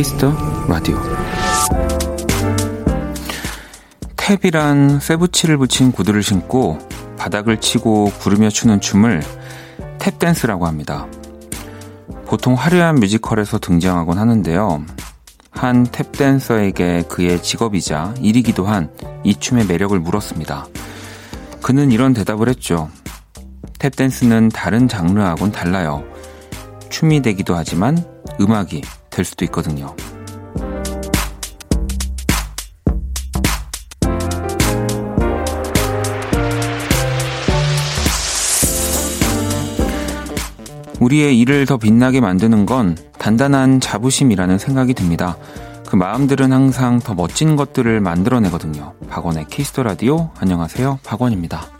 키스 더 라디오 탭이란 쇠붙이를 붙인 구두를 신고 바닥을 치고 구르며 추는 춤을 탭댄스라고 합니다. 보통 화려한 뮤지컬에서 등장하곤 하는데요. 한 탭댄서에게 그의 직업이자 일이기도 한 이 춤의 매력을 물었습니다. 그는 이런 대답을 했죠. 탭댄스는 다른 장르하고는 달라요. 춤이 되기도 하지만 음악이 될 수도 있거든요. 우리의 일을 더 빛나게 만드는 건 단단한 자부심이라는 생각이 듭니다. 그 마음들은 항상 더 멋진 것들을 만들어내거든요. 박원의 키스 더 라디오. 안녕하세요. 박원입니다.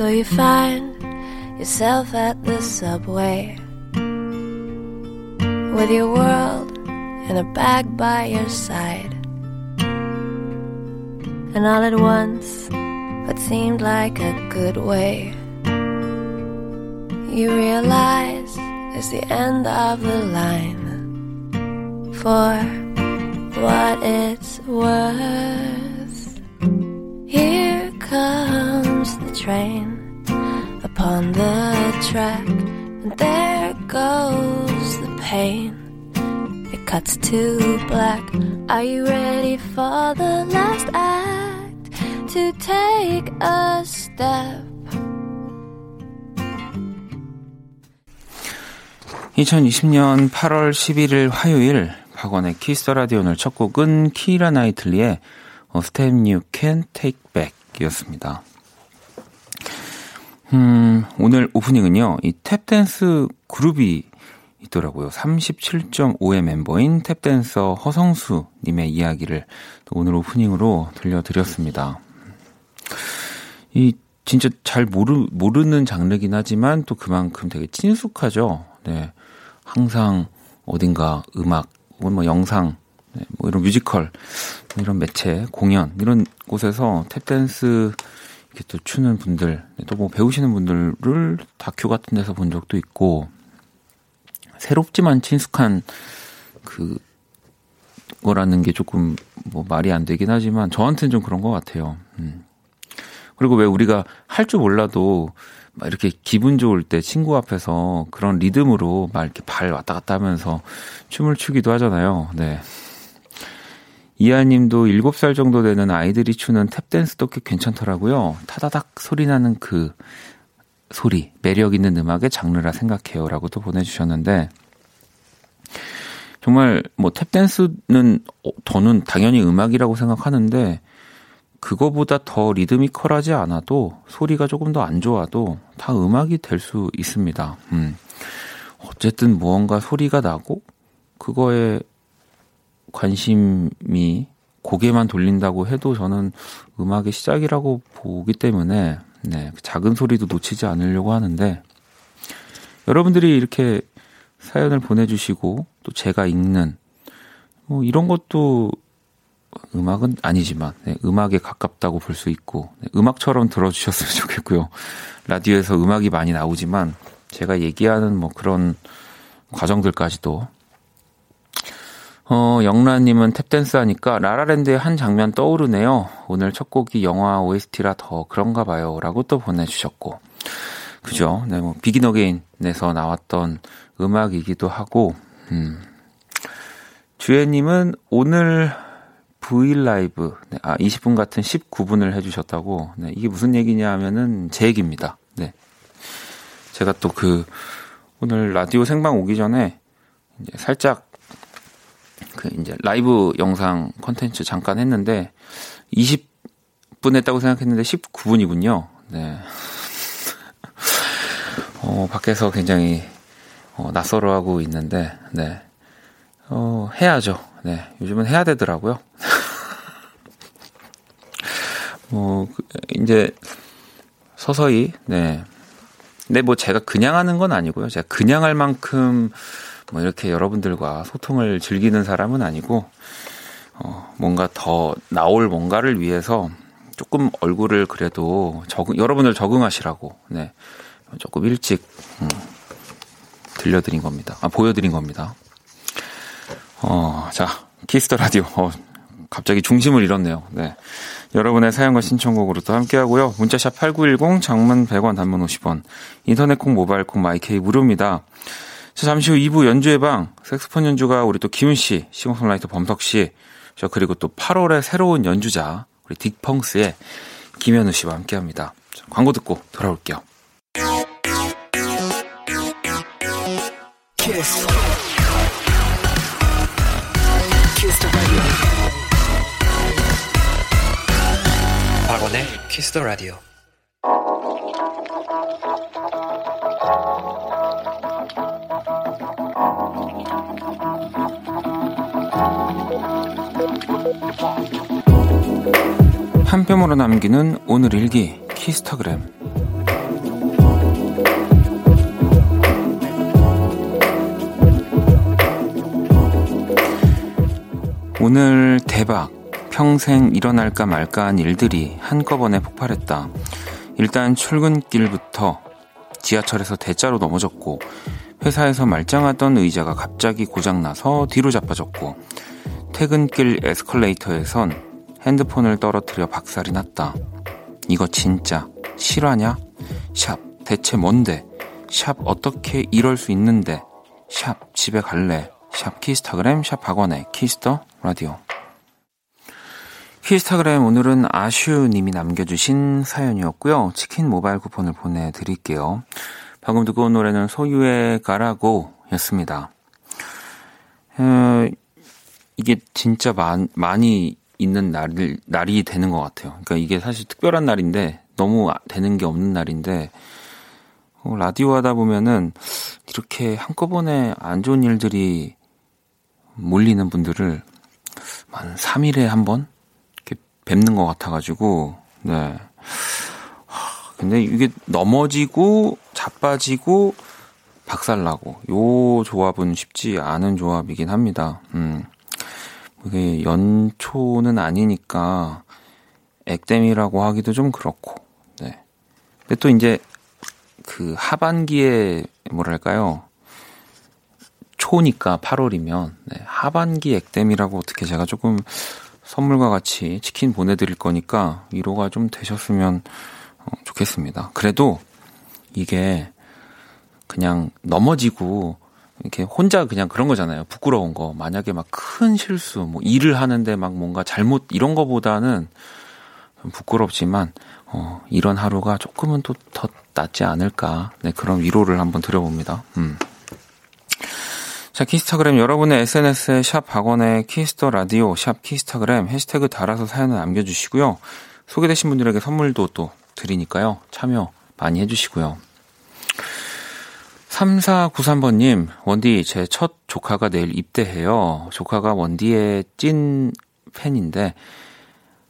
'So you find yourself at the subway with your world in a bag by your side. And all at once, what seemed like a good way, you realize it's the end of the line. For what it's worth, here comes the train upon the track, and there goes the pain. It cuts to black. Are you ready for the last act? To take a step. 2020년 8월 11일 화요일 박원의 키스 라디오 오늘 첫 곡은 키라 나이틀리의 A Step You Can Take Back 이었습니다. 음, 오늘 오프닝은요, 이 탭댄스 그룹이 있더라고요. 37.5의 멤버인 탭댄서 허성수님의 이야기를 오늘 오프닝으로 들려드렸습니다. 이, 진짜 잘 모르, 모르는 장르긴 하지만 또 그만큼 되게 친숙하죠. 네. 항상 어딘가 음악, 혹은 뭐 영상, 네, 뭐 이런 뮤지컬, 이런 매체, 공연, 이런 곳에서 탭댄스 이렇게 또 추는 분들, 또 뭐 배우시는 분들을 다큐 같은 데서 본 적도 있고, 새롭지만 친숙한 그, 거라는 게 조금 뭐 말이 안 되긴 하지만 저한테는 좀 그런 것 같아요. 음. 그리고 왜 우리가 할 줄 몰라도 막 이렇게 기분 좋을 때 친구 앞에서 그런 리듬으로 막 이렇게 발 왔다 갔다 하면서 춤을 추기도 하잖아요. 네. 이하님도 7살 정도 되는 아이들이 추는 탭댄스도 꽤 괜찮더라고요. 타다닥 소리 나는 그 소리, 매력 있는 음악의 장르라 생각해요. 라고 또 보내주셨는데, 정말 뭐 탭댄스는 저는 당연히 음악이라고 생각하는데, 그거보다 더 리드미컬하지 않아도 소리가 조금 더 안 좋아도 다 음악이 될 수 있습니다. 음. 어쨌든 무언가 소리가 나고, 그거에 관심이 고개만 돌린다고 해도 저는 음악의 시작이라고 보기 때문에 네, 작은 소리도 놓치지 않으려고 하는데 여러분들이 이렇게 사연을 보내주시고 또 제가 읽는 뭐 이런 것도 음악은 아니지만 네, 음악에 가깝다고 볼 수 있고 네, 음악처럼 들어주셨으면 좋겠고요. 라디오에서 음악이 많이 나오지만 제가 얘기하는 뭐 그런 과정들까지도 어, 영란님은 탭댄스 하니까 La La Land의 한 장면 떠오르네요. 오늘 첫 곡이 영화 OST라 더 그런가 봐요. 라고 또 보내주셨고. 그죠? 네, 뭐, Begin Again에서 나왔던 음악이기도 하고, 음. 주혜님은 오늘 V Live, 네, 아, 20분 같은 19분을 해주셨다고, 네, 이게 무슨 얘기냐 하면은 제 얘기입니다. 네. 제가 또 그, 오늘 라디오 생방 오기 전에, 이제 살짝 그 이제 라이브 영상 컨텐츠 잠깐 했는데 20분 했다고 생각했는데 19분이군요. 네. 어, 밖에서 굉장히 어, 낯설어하고 있는데, 네. 어, 해야죠. 네. 요즘은 해야 되더라고요. 뭐, 그, 이제, 서서히, 네. 근데 뭐 제가 그냥 하는 건 아니고요. 제가 그냥 할 만큼 뭐 이렇게 여러분들과 소통을 즐기는 사람은 아니고, 어, 뭔가 더 나올 뭔가를 위해서 조금 얼굴을 그래도 적응, 여러분들 적응하시라고, 네. 조금 일찍, 음, 들려드린 겁니다. 아, 보여드린 겁니다. 어, 자, Kiss the Radio. 어, 갑자기 중심을 잃었네요. 네. 여러분의 사연과 신청곡으로 또 함께 하고요. 문자샵 8910, 장문 100원, 단문 50원, 인터넷 콩, 모바일 콩, my K 무료입니다. 자, 잠시 후 2부 연주의 방, 색소폰 연주가 우리 또 기훈 씨, 싱어송라이터 범석 씨, 저 그리고 또 8월의 새로운 연주자, 우리 딕펑스의 김현우 씨와 함께 합니다. 광고 듣고 돌아올게요. 키스. 박원의 키스 더 라디오. 한 뼘으로 남기는 오늘 일기 키스터그램 오늘 대박 평생 일어날까 말까한 일들이 한꺼번에 폭발했다. 일단 출근길부터 지하철에서 대자로 넘어졌고 회사에서 말짱하던 의자가 갑자기 고장나서 뒤로 자빠졌고 퇴근길 에스컬레이터에선 핸드폰을 떨어뜨려 박살이 났다. 이거 진짜 실화냐? 샵 대체 뭔데? 샵 어떻게 이럴 수 있는데? 샵 집에 갈래? 샵 키스타그램 샵 박원의 Kiss the Radio 키스타그램 오늘은 아슈님이 남겨주신 사연이었고요. 치킨 모바일 쿠폰을 보내드릴게요. 방금 듣고 온 노래는 소유의 가라고 였습니다. 어, 이게 진짜 많, 많이 있는 날, 날이 되는 것 같아요. 그러니까 이게 사실 특별한 날인데 너무 되는 게 없는 날인데 어, 라디오 하다 보면은 이렇게 한꺼번에 안 좋은 일들이 몰리는 분들을 한 3일에 한 번? 이렇게 뵙는 것 같아가지고, 네. 근데 이게 넘어지고, 자빠지고, 박살나고, 요 조합은 쉽지 않은 조합이긴 합니다. 음. 이게 연초는 아니니까, 액땜이라고 하기도 좀 그렇고, 네. 근데 또 이제, 그 하반기에, 뭐랄까요. 초니까 8월이면 네, 하반기 액땜이라고 어떻게 제가 조금 선물과 같이 치킨 보내드릴 거니까 위로가 좀 되셨으면 어, 좋겠습니다. 그래도 이게 그냥 넘어지고 이렇게 혼자 그냥 그런 거잖아요. 부끄러운 거. 만약에 막 큰 실수, 뭐 일을 하는데 막 뭔가 잘못 이런 거보다는 부끄럽지만 어, 이런 하루가 조금은 또 더 낫지 않을까. 네, 그런 위로를 한번 드려봅니다. 음. 자, 키스타그램 여러분의 SNS에 샵 박원의 Kiss the Radio, 샵 키스타그램 해시태그 달아서 사연을 남겨주시고요. 소개되신 분들에게 선물도 또 드리니까요. 참여 많이 해주시고요. 3493번님, 원디, 제 첫 조카가 내일 입대해요. 조카가 원디의 찐 팬인데,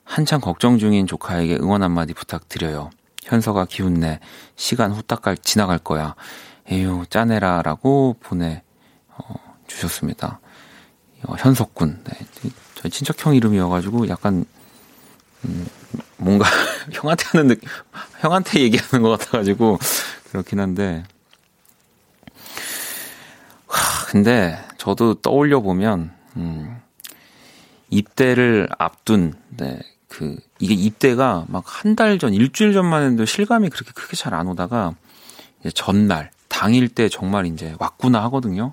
한창 걱정 중인 조카에게 응원 한마디 부탁드려요. 현서가 기운내, 시간 후딱 갈, 지나갈 거야. 에휴, 짜내라, 라고 보내 어, 주셨습니다. 어, 현석군. 네. 저희 친척형 이름이어가지고 약간, 음, 뭔가 형한테 하는 느낌, 형한테 얘기하는 것 같아가지고 그렇긴 한데. 하, 근데 저도 떠올려 보면, 음, 입대를 앞둔, 네, 그, 이게 입대가 막 한 달 전, 일주일 전만 해도 실감이 그렇게 크게 잘 안 오다가, 전날, 당일 때 정말 이제 왔구나 하거든요.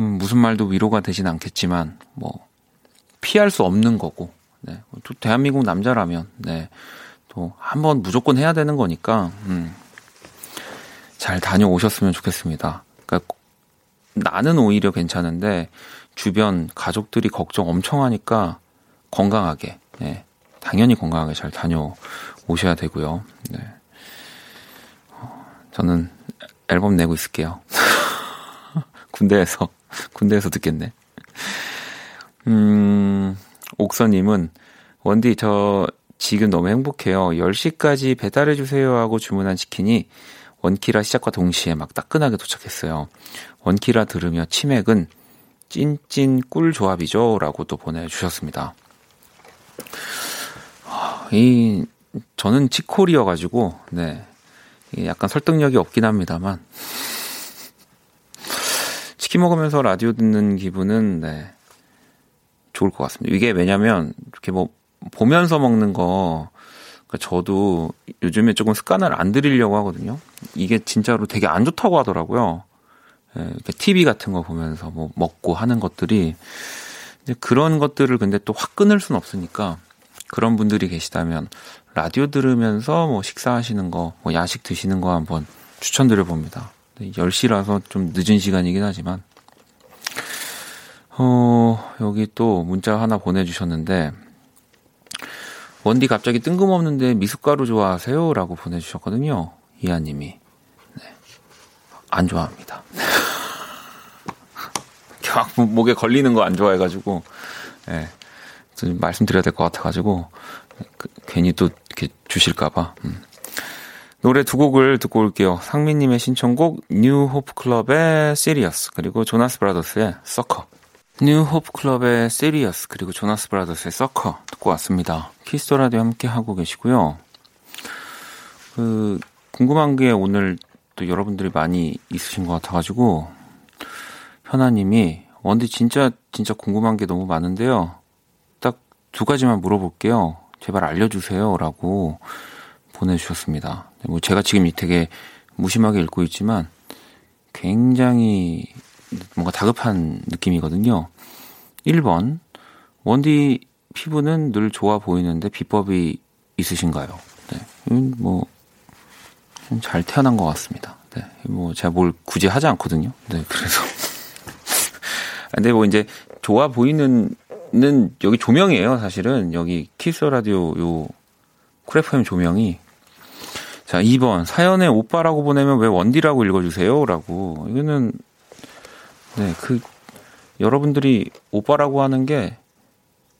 음, 무슨 말도 위로가 되진 않겠지만 뭐 피할 수 없는 거고 네. 또 대한민국 남자라면 네. 또 한번 무조건 해야 되는 거니까 음. 잘 다녀오셨으면 좋겠습니다. 그러니까 나는 오히려 괜찮은데 주변 가족들이 걱정 엄청 하니까 건강하게 네. 당연히 건강하게 잘 다녀오셔야 되고요. 네. 어, 저는 앨범 내고 있을게요. 군대에서 군대에서 듣겠네. 음, 옥서님은, 원디, 저 지금 너무 행복해요. 10시까지 배달해주세요 하고 주문한 치킨이 원키라 시작과 동시에 막 따끈하게 도착했어요. 원키라 들으며 치맥은 찐찐 꿀 조합이죠. 라고 또 보내주셨습니다. 이, 저는 치콜이어가지고, 네. 약간 설득력이 없긴 합니다만. 치킨 먹으면서 라디오 듣는 기분은, 네. 좋을 것 같습니다. 이게 왜냐면, 이렇게 뭐, 보면서 먹는 거, 그러니까 저도 요즘에 조금 습관을 안 들이려고 하거든요. 이게 진짜로 되게 안 좋다고 하더라고요. 예, TV 같은 거 보면서 뭐 먹고 하는 것들이 이제 그런 것들을 근데 또 확 끊을 수는 없으니까 그런 분들이 계시다면 라디오 들으면서 뭐 식사하시는 거, 뭐 야식 드시는 거 한번 추천드려 봅니다. 10시라서 좀 늦은 시간이긴 하지만 어, 여기 또 문자 하나 보내주셨는데 원디 갑자기 뜬금없는데 미숫가루 좋아하세요? 라고 보내주셨거든요. 이하님이. 네. 안 좋아합니다. 막 목에 걸리는 거 안 좋아해가지고, 예. 네. 말씀드려야 될 것 같아가지고, 그, 괜히 또 이렇게 주실까봐. 음. 노래 두 곡을 듣고 올게요. 상민님의 신청곡, New Hope Club의 Serious, 그리고 Jonas Brothers의 Sucker. New Hope Club의 Serious 그리고 Jonas Brothers의 Sucker 듣고 왔습니다. Kiss the Radio 함께 하고 계시고요. 그 궁금한 게 오늘 또 여러분들이 많이 있으신 것 같아가지고 현아님이 원디 진짜 진짜 궁금한 게 너무 많은데요. 딱 두 가지만 물어볼게요. 제발 알려주세요라고 보내주셨습니다. 뭐 제가 지금 되게 무심하게 읽고 있지만 굉장히 뭔가 다급한 느낌이거든요. 1번, 원디 피부는 늘 좋아 보이는데 비법이 있으신가요? 네. 뭐, 잘 태어난 것 같습니다. 네. 뭐, 제가 뭘 굳이 하지 않거든요. 네, 그래서. 근데 뭐 이제 좋아 보이는, 는 여기 조명이에요, 사실은. 여기 Kiss Radio 요 Cool FM 조명이. 자, 2번. 사연에 오빠라고 보내면 왜 원디라고 읽어주세요? 라고. 이거는 네, 그 여러분들이 오빠라고 하는 게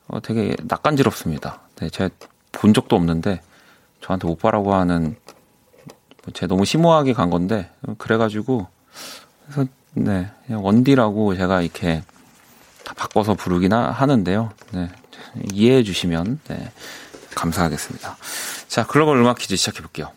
어, 되게 낯간지럽습니다. 네, 제가 본 적도 없는데 저한테 오빠라고 하는 뭐 제가 너무 심오하게 간 건데 그래가지고 그래서 네 그냥 원디라고 제가 이렇게 다 바꿔서 부르기나 하는데요. 네, 이해해 주시면 네, 감사하겠습니다. 자 글로벌 음악 퀴즈 시작해 볼게요.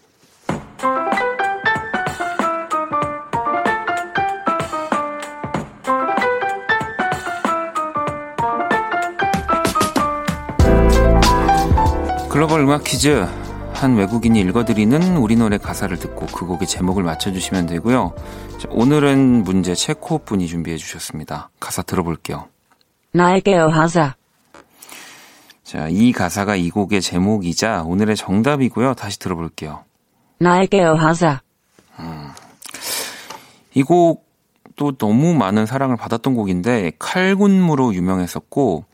글로벌 음악 퀴즈 한 외국인이 읽어드리는 우리 노래 가사를 듣고 그 곡의 제목을 맞춰주시면 되고요. 자, 오늘은 문제 체코 분이 준비해 주셨습니다. 가사 들어볼게요. 나에게요 하자. 자, 이 가사가 이 곡의 제목이자 오늘의 정답이고요. 다시 들어볼게요. 나에게요 하자. 음, 이 곡도 너무 많은 사랑을 받았던 곡인데 칼군무로 유명했었고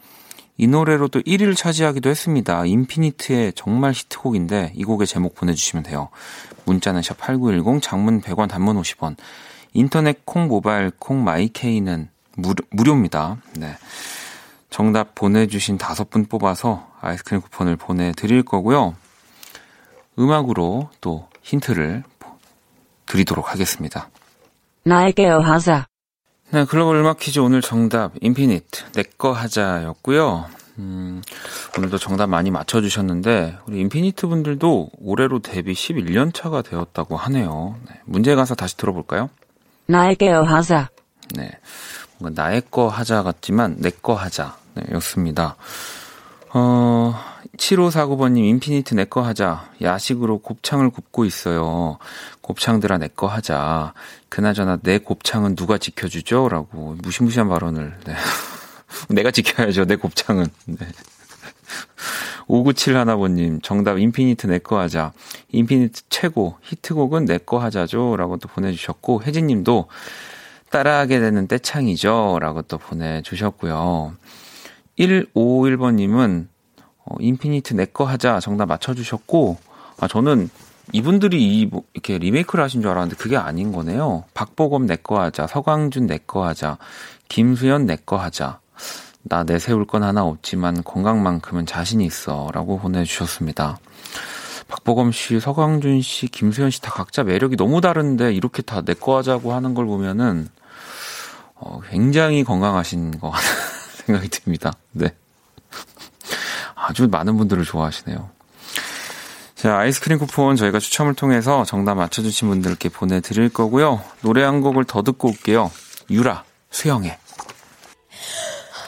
이 노래로 도 1위를 차지하기도 했습니다. 인피니트의 정말 히트곡인데 이 곡의 제목 보내주시면 돼요. 문자는 샵 8910, 장문 100원, 단문 50원. 인터넷 콩, 모바일 콩, my K는 무료, 무료입니다. 네. 정답 보내주신 다섯 분 뽑아서 아이스크림 쿠폰을 보내드릴 거고요. 음악으로 또 힌트를 드리도록 하겠습니다. 나에게요 하자. 네, 글로벌 음악 퀴즈 오늘 정답 인피니트 내꺼 하자였고요. 음, 오늘도 정답 많이 맞춰주셨는데 우리 인피니트 분들도 올해로 데뷔 11년 차가 되었다고 하네요. 네, 문제 가사 다시 들어볼까요? 나에게요 하자. 네, 뭔가 나의 거 하자 같지만 내 거 하자 네, 였습니다. 어, 7549번님, 인피니트 내거 하자. 야식으로 곱창을 굽고 있어요. 곱창들아 내거 하자. 그나저나 내 곱창은 누가 지켜주죠? 라고 무시무시한 발언을. 네. 내가 지켜야죠, 내 곱창은. 네. 597 하나번님, 정답 인피니트 내거 하자. 인피니트 최고, 히트곡은 내거 하자죠. 라고 또 보내주셨고, 혜진님도 따라하게 되는 떼창이죠. 라고 또 보내주셨고요. 151번님은 어, 인피니트 내 거 하자 정답 맞춰주셨고, 아, 저는 이분들이 이, 뭐, 이렇게 리메이크를 하신 줄 알았는데 그게 아닌 거네요. 박보검 내 거 하자, 서강준 내 거 하자, 김수현 내 거 하자. 나 내세울 건 하나 없지만 건강만큼은 자신 있어. 라고 보내주셨습니다. 박보검 씨, 서강준 씨, 김수현 씨 다 각자 매력이 너무 다른데 이렇게 다 내 거 하자고 하는 걸 보면은 어, 굉장히 건강하신 것 같은 생각이 듭니다. 네. 아주 많은 분들을 좋아하시네요. 자, 아이스크림 쿠폰 저희가 추첨을 통해서 정답 맞춰주신 분들께 보내드릴 거고요. 노래 한 곡을 더 듣고 올게요. 유라, 수영해.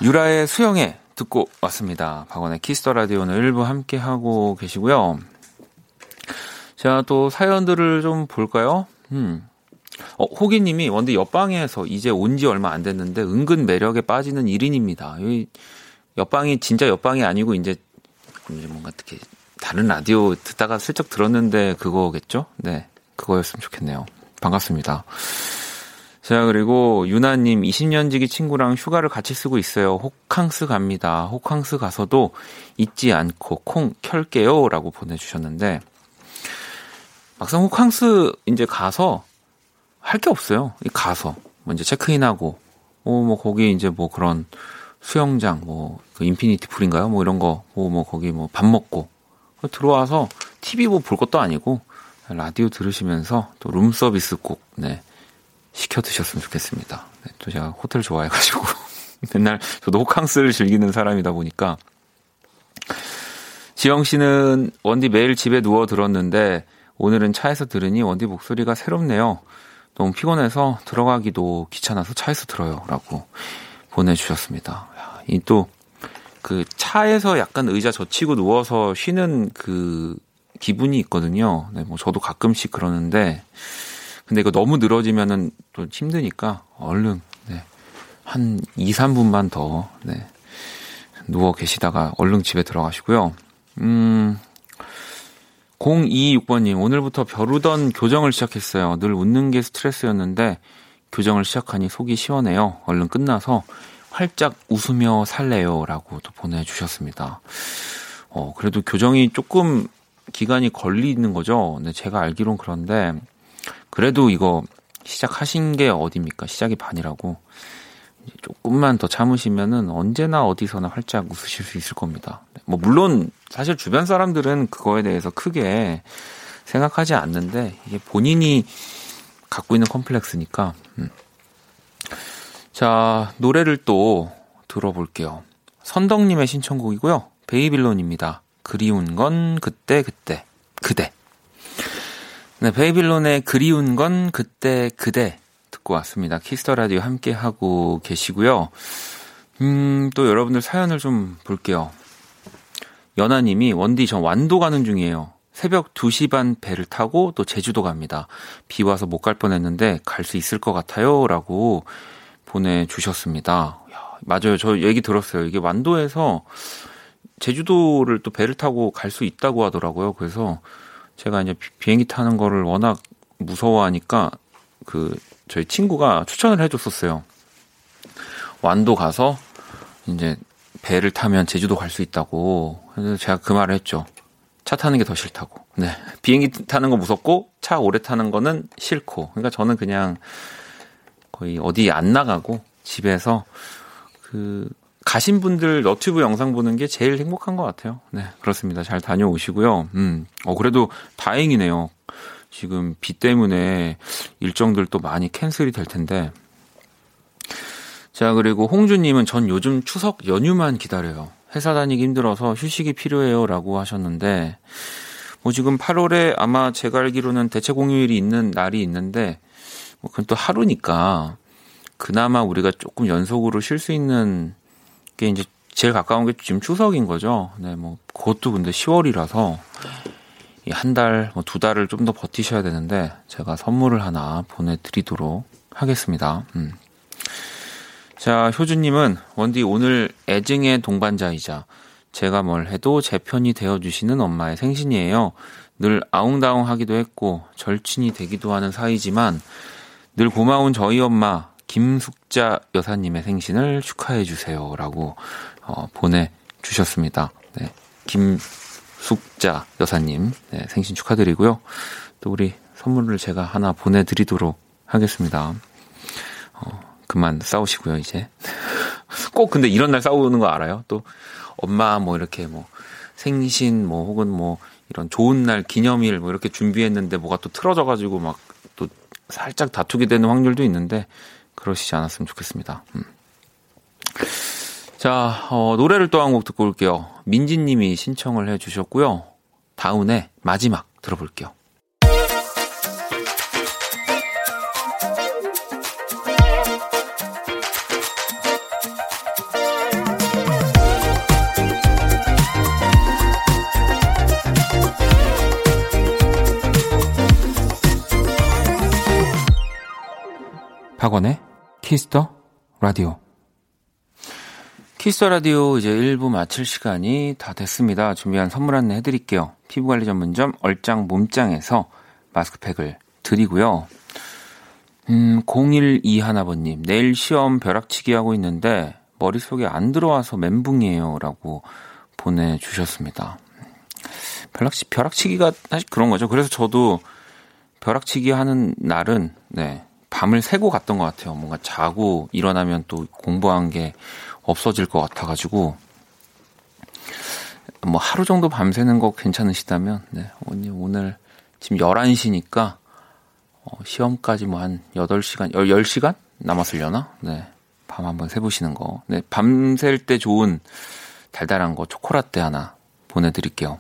유라의 수영해 듣고 왔습니다. 박원의 Kiss the Radio는 일부 함께 하고 계시고요. 자, 또 사연들을 좀 볼까요? 음. 어, 호기님이 원데 옆방에서 이제 온 지 얼마 안 됐는데 은근 매력에 빠지는 1인입니다. 이 옆방이 진짜 옆방이 아니고 이제 뭔가 어떻게 다른 라디오 듣다가 슬쩍 들었는데 그거겠죠? 네. 그거였으면 좋겠네요. 반갑습니다. 자, 그리고 유나님 20년 지기 친구랑 휴가를 같이 쓰고 있어요. 호캉스 갑니다. 호캉스 가서도 잊지 않고 콩 켤게요. 라고 보내주셨는데, 막상 호캉스 이제 가서 할 게 없어요. 가서. 뭐 이제 체크인하고, 어, 뭐 거기 이제 뭐 그런 수영장, 뭐, 그 infinity pool인가요? 뭐 이런 거, 뭐, 뭐 거기 뭐 밥 먹고, 들어와서 TV 뭐 볼 것도 아니고, 라디오 들으시면서 또 룸 서비스 꼭, 네, 시켜 드셨으면 좋겠습니다. 네, 또 제가 호텔 좋아해가지고, 맨날 저도 호캉스를 즐기는 사람이다 보니까, 지영 씨는 원디 매일 집에 누워 들었는데, 오늘은 차에서 들으니 원디 목소리가 새롭네요. 너무 피곤해서 들어가기도 귀찮아서 차에서 들어요. 라고 보내주셨습니다. 이 또, 그 차에서 약간 의자 젖히고 누워서 쉬는 그 기분이 있거든요. 네, 뭐 저도 가끔씩 그러는데, 근데 이거 너무 늘어지면은 또 힘드니까 얼른, 네, 한 2, 3분만 더, 네, 누워 계시다가 얼른 집에 들어가시고요. 음, 026번님, 오늘부터 벼루던 교정을 시작했어요. 늘 웃는 게 스트레스였는데, 교정을 시작하니 속이 시원해요. 얼른 끝나서 활짝 웃으며 살래요. 라고 또 보내주셨습니다. 어, 그래도 교정이 조금 기간이 걸리는 거죠. 네, 제가 알기론 그런데, 그래도 이거 시작하신 게 어딥니까? 시작이 반이라고. 조금만 더 참으시면은 언제나 어디서나 활짝 웃으실 수 있을 겁니다. 뭐 물론 사실 주변 사람들은 그거에 대해서 크게 생각하지 않는데 이게 본인이 갖고 있는 컴플렉스니까. 음. 자 노래를 또 들어볼게요. 선덕님의 신청곡이고요. 베이빌론입니다. 그리운 건 그때 그때 그대. 네, 베이빌론의 그리운 건 그때 그대 듣고 왔습니다. Kiss the Radio 함께 하고 계시고요. 음, 또 여러분들 사연을 좀 볼게요. 연하님이 원디 전 완도 가는 중이에요. 새벽 2시 반 배를 타고 또 제주도 갑니다. 비 와서 못 갈 뻔했는데 갈 수 있을 것 같아요. 라고 보내주셨습니다. 맞아요. 저 얘기 들었어요. 이게 완도에서 제주도를 또 배를 타고 갈 수 있다고 하더라고요. 그래서 제가 이제 비행기 타는 거를 워낙 무서워하니까 그 저희 친구가 추천을 해줬었어요. 완도 가서 이제 배를 타면 제주도 갈 수 있다고. 그래서 제가 그 말을 했죠. 차 타는 게 더 싫다고. 네. 비행기 타는 거 무섭고 차 오래 타는 거는 싫고. 그러니까 저는 그냥 거의 어디 안 나가고 집에서 그 가신 분들 너튜브 영상 보는 게 제일 행복한 것 같아요. 네, 그렇습니다. 잘 다녀오시고요. 음, 어, 그래도 다행이네요. 지금 비 때문에 일정들도 많이 캔슬이 될 텐데. 자, 그리고 홍주님은 전 요즘 추석 연휴만 기다려요. 회사 다니기 힘들어서 휴식이 필요해요. 라고 하셨는데, 뭐 지금 8월에 아마 제가 알기로는 대체 공휴일이 있는 날이 있는데, 뭐 그건 또 하루니까, 그나마 우리가 조금 연속으로 쉴 수 있는 게 이제 제일 가까운 게 지금 추석인 거죠. 네, 뭐, 그것도 근데 10월이라서, 한 달, 뭐 두 달을 좀 더 버티셔야 되는데, 제가 선물을 하나 보내드리도록 하겠습니다. 음. 자, 효주님은 원디 오늘 애증의 동반자이자 제가 뭘 해도 제 편이 되어주시는 엄마의 생신이에요. 늘 아웅다웅 하기도 했고 절친이 되기도 하는 사이지만 늘 고마운 저희 엄마 김숙자 여사님의 생신을 축하해 주세요라고 어, 보내 주셨습니다. 네, 김 숙자 여사님 네, 생신 축하드리고요. 또 우리 선물을 제가 하나 보내드리도록 하겠습니다. 어, 그만 싸우시고요, 이제. 꼭 근데 이런 날 싸우는 거 알아요? 또 엄마 뭐 이렇게 뭐 생신 뭐 혹은 뭐 이런 좋은 날 기념일 뭐 이렇게 준비했는데 뭐가 또 틀어져가지고 막 또 살짝 다투게 되는 확률도 있는데 그러시지 않았으면 좋겠습니다. 음. 자, 어, 노래를 또 한 곡 듣고 올게요. 민지님이 신청을 해 주셨고요. 다운의 마지막 들어볼게요. 박원의 Kiss the Radio. Kiss the Radio 이제 1부 마칠 시간이 다 됐습니다. 준비한 선물 안내 해드릴게요. 피부관리 전문점 얼짱 몸짱에서 마스크팩을 드리고요. 음, 0121번님, 내일 시험 벼락치기 하고 있는데 머릿속에 안 들어와서 멘붕이에요. 라고 보내주셨습니다. 벼락치, 벼락치기가 사실 그런 거죠. 그래서 저도 벼락치기 하는 날은, 네, 밤을 새고 갔던 것 같아요. 뭔가 자고 일어나면 또 공부한 게 없어질 것 같아가지고 뭐 하루 정도 밤새는 거 괜찮으시다면 네, 언니 오늘 지금 11시니까 어, 시험까지 뭐 한 8시간, 10시간 남았으려나? 네. 밤 한번 새보시는 거. 네, 밤샐 때 좋은 달달한 거 초코라떼 하나 보내드릴게요.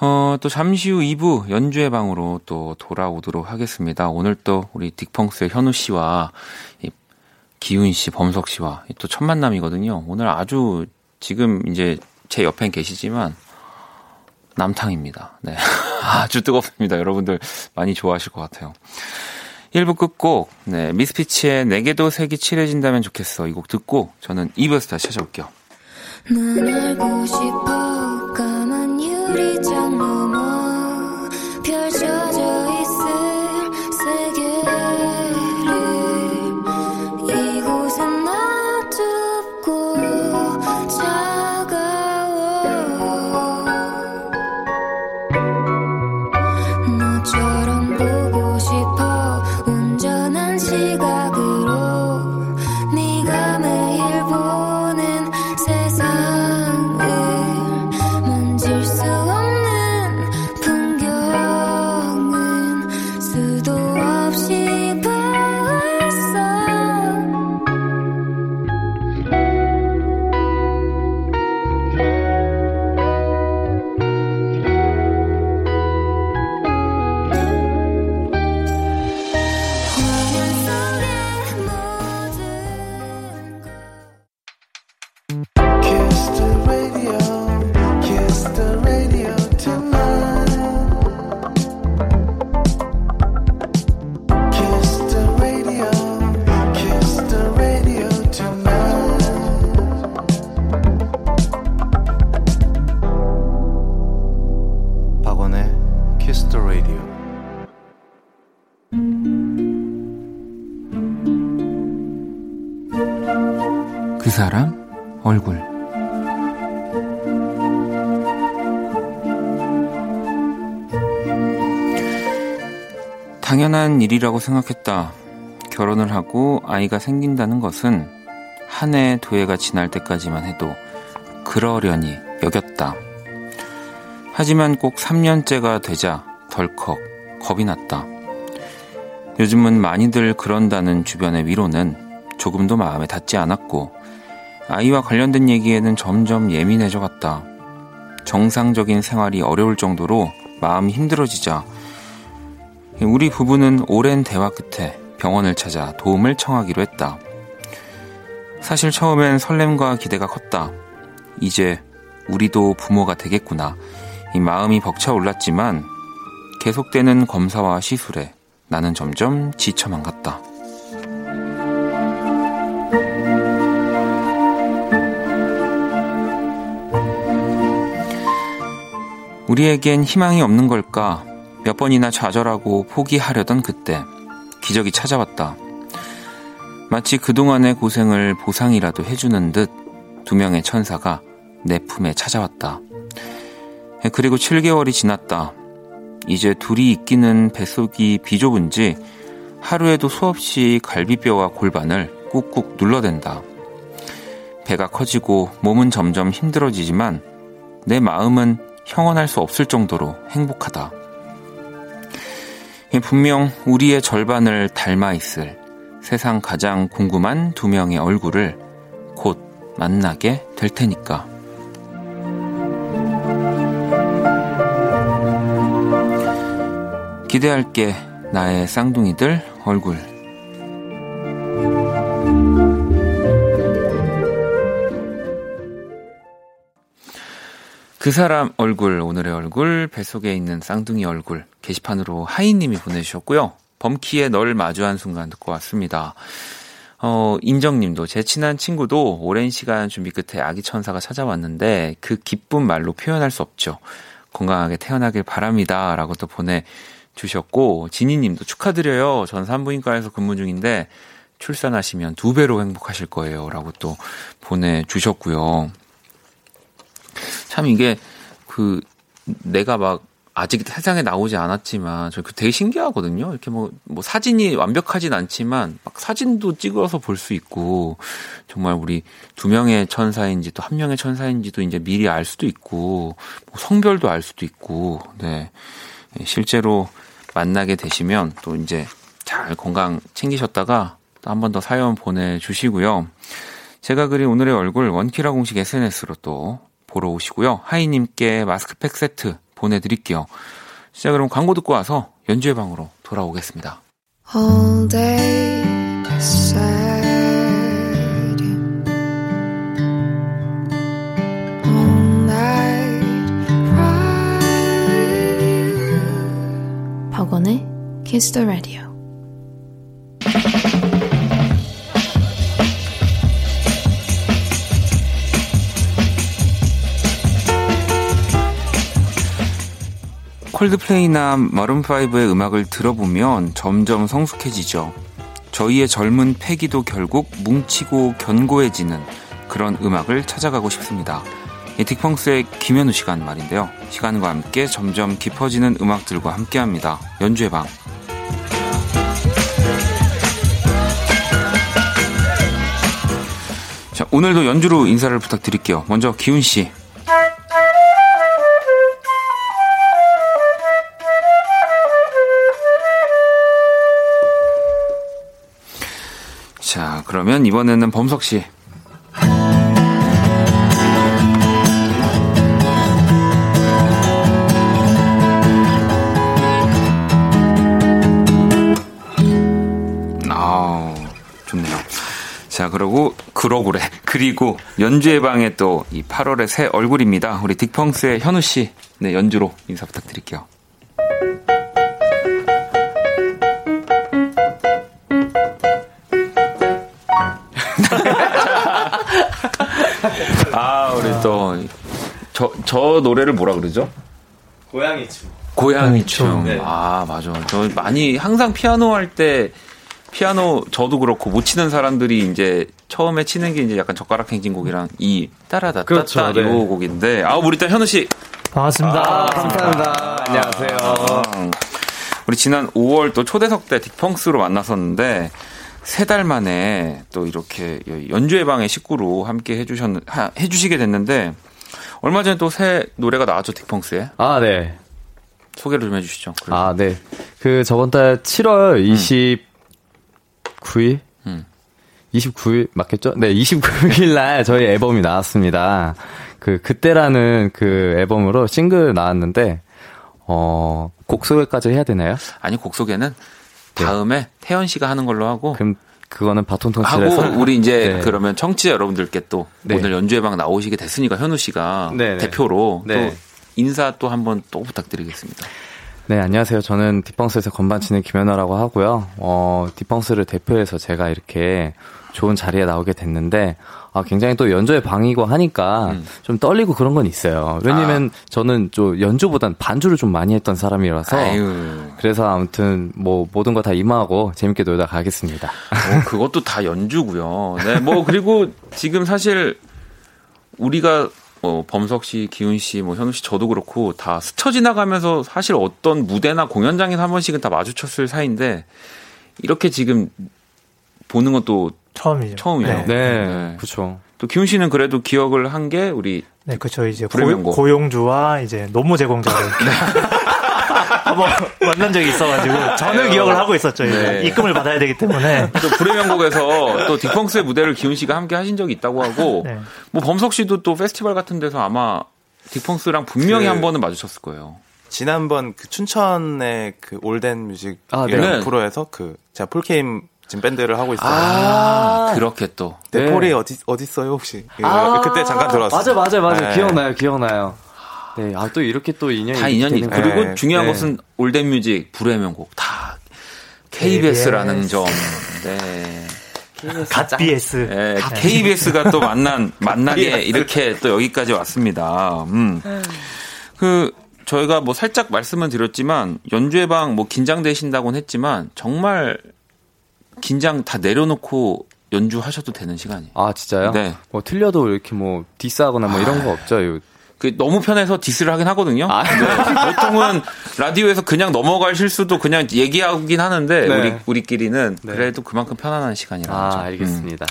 어, 또 잠시 후 2부 연주의 방으로 또 돌아오도록 하겠습니다. 오늘 또 우리 딕펑스의 현우 씨와 기훈 씨, 범석 씨와 또 첫 만남이거든요. 오늘 아주 지금 이제 제 옆엔 계시지만 남탕입니다. 네. 아주 뜨겁습니다. 여러분들 많이 좋아하실 것 같아요. 1부 끝곡, 네, 미스피치의 내게도 색이 칠해진다면 좋겠어. 이 곡 듣고 저는 2부에서 다시 찾아올게요. 생각했다. 결혼을 하고 아이가 생긴다는 것은 한해두 해가 지날 때까지만 해도 그러려니 여겼다. 하지만 꼭 3년째가 되자 덜컥 겁이 났다. 요즘은 많이들 그런다는 주변의 위로는 조금도 마음에 닿지 않았고 아이와 관련된 얘기에는 점점 예민해져 갔다. 정상적인 생활이 어려울 정도로 마음이 힘들어지자 우리 부부는 오랜 대화 끝에 병원을 찾아 도움을 청하기로 했다. 사실 처음엔 설렘과 기대가 컸다. 이제 우리도 부모가 되겠구나. 이 마음이 벅차올랐지만 계속되는 검사와 시술에 나는 점점 지쳐만 갔다. 우리에겐 희망이 없는 걸까? 몇 번이나 좌절하고 포기하려던 그때 기적이 찾아왔다. 마치 그동안의 고생을 보상이라도 해주는 듯 두 명의 천사가 내 품에 찾아왔다. 그리고 7개월이 지났다. 이제 둘이 있기는 뱃속이 비좁은지 하루에도 수없이 갈비뼈와 골반을 꾹꾹 눌러댄다. 배가 커지고 몸은 점점 힘들어지지만 내 마음은 형언할 수 없을 정도로 행복하다. 분명 우리의 절반을 닮아 있을 세상 가장 궁금한 두 명의 얼굴을 곧 만나게 될 테니까. 기대할게, 나의 쌍둥이들 얼굴. 그 사람 얼굴, 오늘의 얼굴, 뱃속에 있는 쌍둥이 얼굴, 게시판으로 하이님이 보내주셨고요. 범키의 널 마주한 순간 듣고 왔습니다. 어, 인정님도 제 친한 친구도 오랜 시간 준비 끝에 아기 천사가 찾아왔는데 그 기쁜 말로 표현할 수 없죠. 건강하게 태어나길 바랍니다. 라고 또 보내주셨고, 지니님도 축하드려요. 전 산부인과에서 근무 중인데 출산하시면 두 배로 행복하실 거예요. 라고 또 보내주셨고요. 참 이게 그 내가 막 아직 세상에 나오지 않았지만 저그 되게 신기하거든요. 이렇게 뭐, 뭐 사진이 완벽하진 않지만 막 사진도 찍어서 볼 수 있고 정말 우리 두 명의 천사인지 또 한 명의 천사인지도 이제 미리 알 수도 있고 뭐 성별도 알 수도 있고 네. 실제로 만나게 되시면 또 이제 잘 건강 챙기셨다가 또 한 번 더 사연 보내주시고요. 제가 그린 오늘의 얼굴 원키라 공식 SNS로 또 보러 오시고요. 하이님께 마스크팩 세트 보내드릴게요. 자, 그럼 광고 듣고 와서 연주회 방으로 돌아오겠습니다. All day sad. All night cry. 박원의 Kiss the Radio. 콜드플레이나 마룬5의 음악을 들어보면 점점 성숙해지죠. 저희의 젊은 패기도 결국 뭉치고 견고해지는 그런 음악을 찾아가고 싶습니다. 이 딕펑스의 김현우 시간 말인데요. 시간과 함께 점점 깊어지는 음악들과 함께합니다. 연주의 방. 자, 오늘도 연주로 인사를 부탁드릴게요. 먼저 기훈 씨. 그러면 이번에는 범석 씨. 아, 좋네요. 자, 그러고 그러고래. 그리고 연주의 방에 또 이 8월의 새 얼굴입니다. 우리 딕펑스의 현우 씨. 네, 연주로 인사 부탁드릴게요. 저, 저 노래를 뭐라 그러죠? 고양이 춤. 고양이 춤. 네. 아, 맞아. 저 많이 항상 피아노 할 때, 피아노 저도 그렇고 못 치는 사람들이 이제 처음에 치는 게 이제 약간 젓가락 행진곡이랑 이 따라다 그렇죠, 따따 네. 요 곡인데 아 우리 일단 현우 씨 반갑습니다. 감사합니다. 안녕하세요. 아, 우리 지난 5월 또 초대석 때 딕펑스로 만났었는데 세 달 만에 또 이렇게 연주회 방의 식구로 함께 해주셨 하- 해주시게 됐는데 얼마 전에 또 새 노래가 나왔죠 딕펑스에 아, 네. 소개를 좀 해주시죠. 그래도. 아, 네. 그 저번 달 7월 29일? 음. 29일 맞겠죠? 네, 29일 날 저희 앨범이 나왔습니다. 그 그때라는 그 앨범으로 싱글 나왔는데 어, 곡 소개까지 해야 되나요? 아니 곡 소개는 다음에 태연 씨가 하는 걸로 하고 그럼 그거는 바통 하고 우리 이제 네. 그러면 청취자 여러분들께 또 네. 오늘 연주회 방 나오시게 됐으니까 현우 씨가 네, 네. 대표로 네. 또 인사 또 한번 또 부탁드리겠습니다. 네, 안녕하세요. 저는 디펑스에서 건반 치는 김연아라고 하고요. 어, 디펑스를 대표해서 제가 이렇게 좋은 자리에 나오게 됐는데, 아, 굉장히 또 연주의 방이고 하니까 음. 좀 떨리고 그런 건 있어요. 왜냐면 저는 좀 연주보단 반주를 좀 많이 했던 사람이라서. 아유, 그래서 아무튼 뭐 모든 거 다 임하고 재밌게 놀다 가겠습니다. 뭐 그것도 다 연주고요. 네, 뭐 그리고 지금 사실 우리가 뭐 범석 씨, 기훈 씨, 뭐 현우 씨, 저도 그렇고 다 스쳐 지나가면서 사실 어떤 무대나 공연장에서 한 번씩은 다 마주쳤을 사이인데 이렇게 지금 보는 것도 처음이죠. 처음이에요. 네. 네, 네. 그렇죠. 또 기훈 씨는 그래도 기억을 한 게 우리 네, 그렇죠. 이제 불의 고, 명곡. 고 용주와 이제 노무 제공자를 한번 만난 적이 있어가지고 저는 기억을 하고 있었죠. 이제 네. 입금을 받아야 되기 때문에. 또 불후의 명곡에서 또 딕펑스의 무대를 기훈 씨가 함께 하신 적이 있다고 하고 네. 뭐 범석 씨도 또 페스티벌 같은 데서 아마 딕펑스랑 분명히 그- 한 번은 마주쳤을 거예요. 지난번 그 춘천의 그 All That Music 아, 네. 네. 프로에서 그 제가 폴킴 지금 밴드를 하고 있어요. 아, 그렇게 또. 네. 네. 폴이 어디 어디 있어요 혹시? 예, 아, 그때 잠깐 들어왔어요. 맞아, 맞아, 맞아. 네. 기억나요, 기억나요. 네, 아, 또 이렇게 또 인연이. 다 인연이 그리고 네, 중요한 네. 것은 올덴 뮤직 불의 명곡 다 KBS라는 점. 네. 갓 BS. 네, KBS가 또 만난 만나게 이렇게 또 여기까지 왔습니다. 음. 그 저희가 뭐 살짝 말씀은 드렸지만 연주회 방 뭐 긴장되신다고는 했지만 정말 긴장 다 내려놓고 연주하셔도 되는 시간이에요. 아, 진짜요? 네. 뭐, 틀려도 이렇게 뭐, diss하거나 뭐 이런 거 없죠? 요- 그 너무 편해서 diss를 하긴 하거든요. 아. 네. 보통은 라디오에서 그냥 넘어갈 실수도 그냥 얘기하긴 하는데 네. 우리 우리끼리는 네. 그래도 그만큼 편안한 시간이라. 아, 알겠습니다.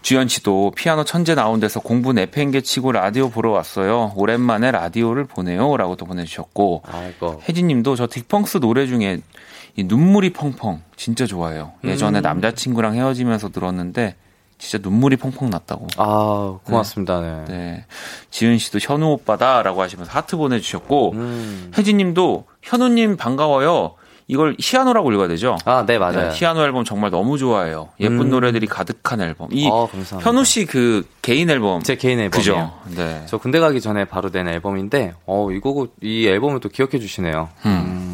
주현 씨도 피아노 천재 나온 데서 공부 내팽개 치고 라디오 보러 왔어요. 오랜만에 라디오를 보내요라고 또 보내주셨고 아이고. 혜진 님도 저 딕펑스 노래 중에 이 눈물이 펑펑 진짜 좋아해요. 음. 예전에 남자친구랑 헤어지면서 들었는데 진짜 눈물이 펑펑 났다고. 아, 고맙습니다. 네. 네. 지은 씨도 현우 오빠다라고 하시면서 하트 보내주셨고, 음. 혜진 님도 현우님 반가워요. 이걸 희아노라고 읽어야 되죠? 아, 네, 맞아요. 네, 희아노 앨범 정말 너무 좋아해요. 예쁜 음. 노래들이 가득한 앨범. 이 아, 감사합니다. 현우 씨 그 개인 앨범. 제 개인 앨범이요. 그죠? 네. 저 군대 가기 전에 바로 낸 앨범인데, 어, 이거, 이 앨범을 또 기억해 주시네요. 음.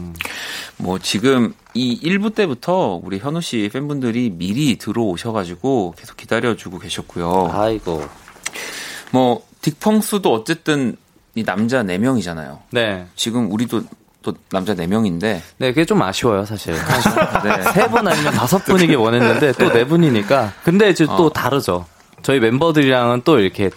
뭐 지금 이 1부 때부터 우리 현우 씨 팬분들이 미리 들어오셔가지고 계속 기다려주고 계셨고요. 아이고. 뭐 딕펑스도 어쨌든 이 남자 4명이잖아요. 네. 지금 우리도 또 남자 4명인데 네, 그게 좀 아쉬워요, 사실. 네. 세분 아니면 다섯 분이길 원했는데, 또네 분이니까. 근데 이제 또 어. 다르죠. 저희 멤버들이랑은 또 이렇게,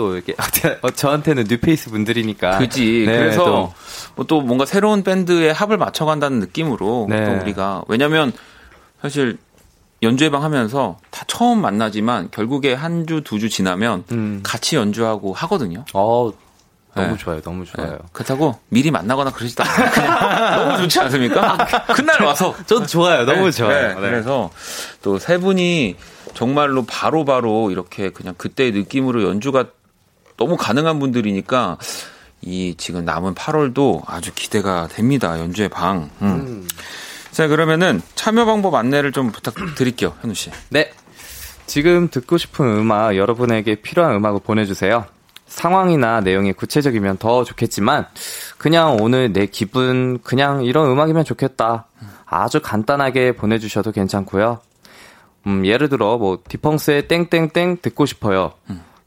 또 이렇게, 어, 저한테는 뉴페이스 분들이니까. 그지. 네, 그래서 또. 뭐 또 뭔가 새로운 밴드의 합을 맞춰간다는 느낌으로 네. 또 우리가 왜냐면 사실 연주회방 하면서 다 처음 만나지만 결국에 한 주 두 주 지나면 음. 같이 연주하고 하거든요. 어, 너무 네. 좋아요, 너무 좋아요. 네. 그렇다고 미리 만나거나 그러지도 않아요. 너무 좋지 않습니까? 그날 와서 전 좋아요, 너무 네, 좋아요. 네, 그래서 또 세 분이 정말로 바로 바로 이렇게 그냥 그때의 느낌으로 연주가 너무 가능한 분들이니까 이 지금 남은 8월도 아주 기대가 됩니다. 연주의 방. 음. 음. 자, 그러면은 참여 방법 안내를 좀 부탁드릴게요. 현우 씨. 네. 지금 듣고 싶은 음악, 여러분에게 필요한 음악을 보내주세요. 상황이나 내용이 구체적이면 더 좋겠지만, 그냥 오늘 내 기분, 그냥 이런 음악이면 좋겠다. 아주 간단하게 보내주셔도 괜찮고요. 음, 예를 들어, 뭐, 디펑스의 땡땡땡 듣고 싶어요.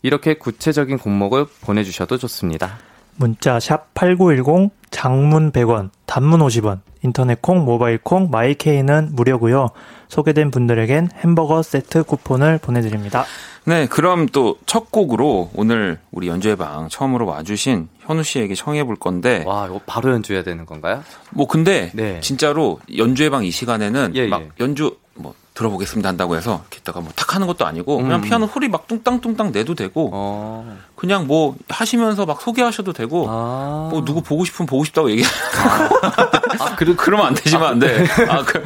이렇게 구체적인 곡목을 보내주셔도 좋습니다. 문자 샵8910 장문 100원, 단문 50원, 인터넷 콩, 모바일 콩, 마이케이는 무료고요. 소개된 분들에겐 햄버거 세트 쿠폰을 보내드립니다. 네, 그럼 또 첫 곡으로 오늘 우리 연주회 방 처음으로 와주신 현우 씨에게 청해 볼 건데, 와, 이거 바로 연주해야 되는 건가요? 뭐 근데 네. 진짜로 연주회 방 이 시간에는 예, 막 예. 연주 뭐 들어보겠습니다 한다고 해서 이렇게 있다가 뭐 탁 하는 것도 아니고 그냥 음. 피아노 소리 막 뚱땅뚱땅 내도 되고 어. 그냥 뭐 하시면서 막 소개하셔도 되고 아. 뭐 누구 보고 싶으면 보고 싶다고 얘기 아, 그래, 그러면 안 되지만 안 돼. 아, 그,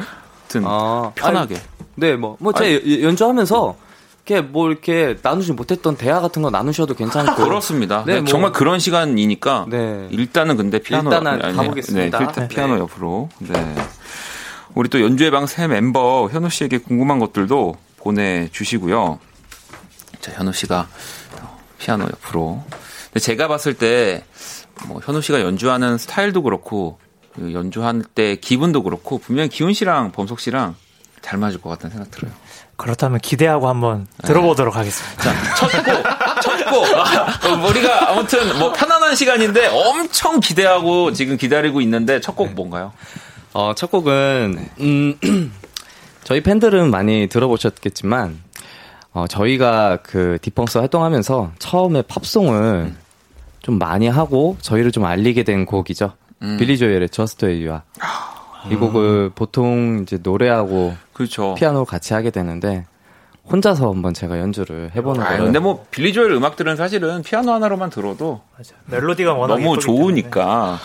아무튼 아, 편하게. 네, 뭐, 뭐, 제 연주하면서, 이렇게 뭐, 이렇게 나누지 못했던 대화 같은 거 나누셔도 괜찮고. 그렇습니다. 네, 네, 뭐. 정말 그런 시간이니까 네. 일단은 근데 피아노 일단은 아니, 가보겠습니다. 네, 일단 네. 피아노 옆으로. 네. 우리 또 연주회 방새 멤버 현우 씨에게 궁금한 것들도 보내주시고요. 자, 현우 씨가 피아노 옆으로. 근데 제가 봤을 때, 뭐, 현우 씨가 연주하는 스타일도 그렇고, 그 연주할 때 기분도 그렇고, 분명히 기훈 씨랑 범석 씨랑 잘 맞을 것 같다는 생각 들어요. 그렇다면 기대하고 한번 들어보도록 하겠습니다. 첫 곡, 첫 곡. 아, 어, 우리가 아무튼 뭐 편안한 시간인데 엄청 기대하고 지금 기다리고 있는데 첫 곡 뭔가요? 어, 첫 곡은, 음, 저희 팬들은 많이 들어보셨겠지만, 어, 저희가 그 디펑스 활동하면서 처음에 팝송을 좀 많이 하고 저희를 좀 알리게 된 곡이죠. 빌리 조엘의 Just Where You Are. 이 곡을 보통 이제 노래하고 그렇죠. 피아노를 같이 하게 되는데, 혼자서 한번 제가 연주를 해보는 아, 거예요. 근데 뭐 빌리 조엘 음악들은 사실은 피아노 하나로만 들어도 맞아. 멜로디가 워낙 너무 좋으니까.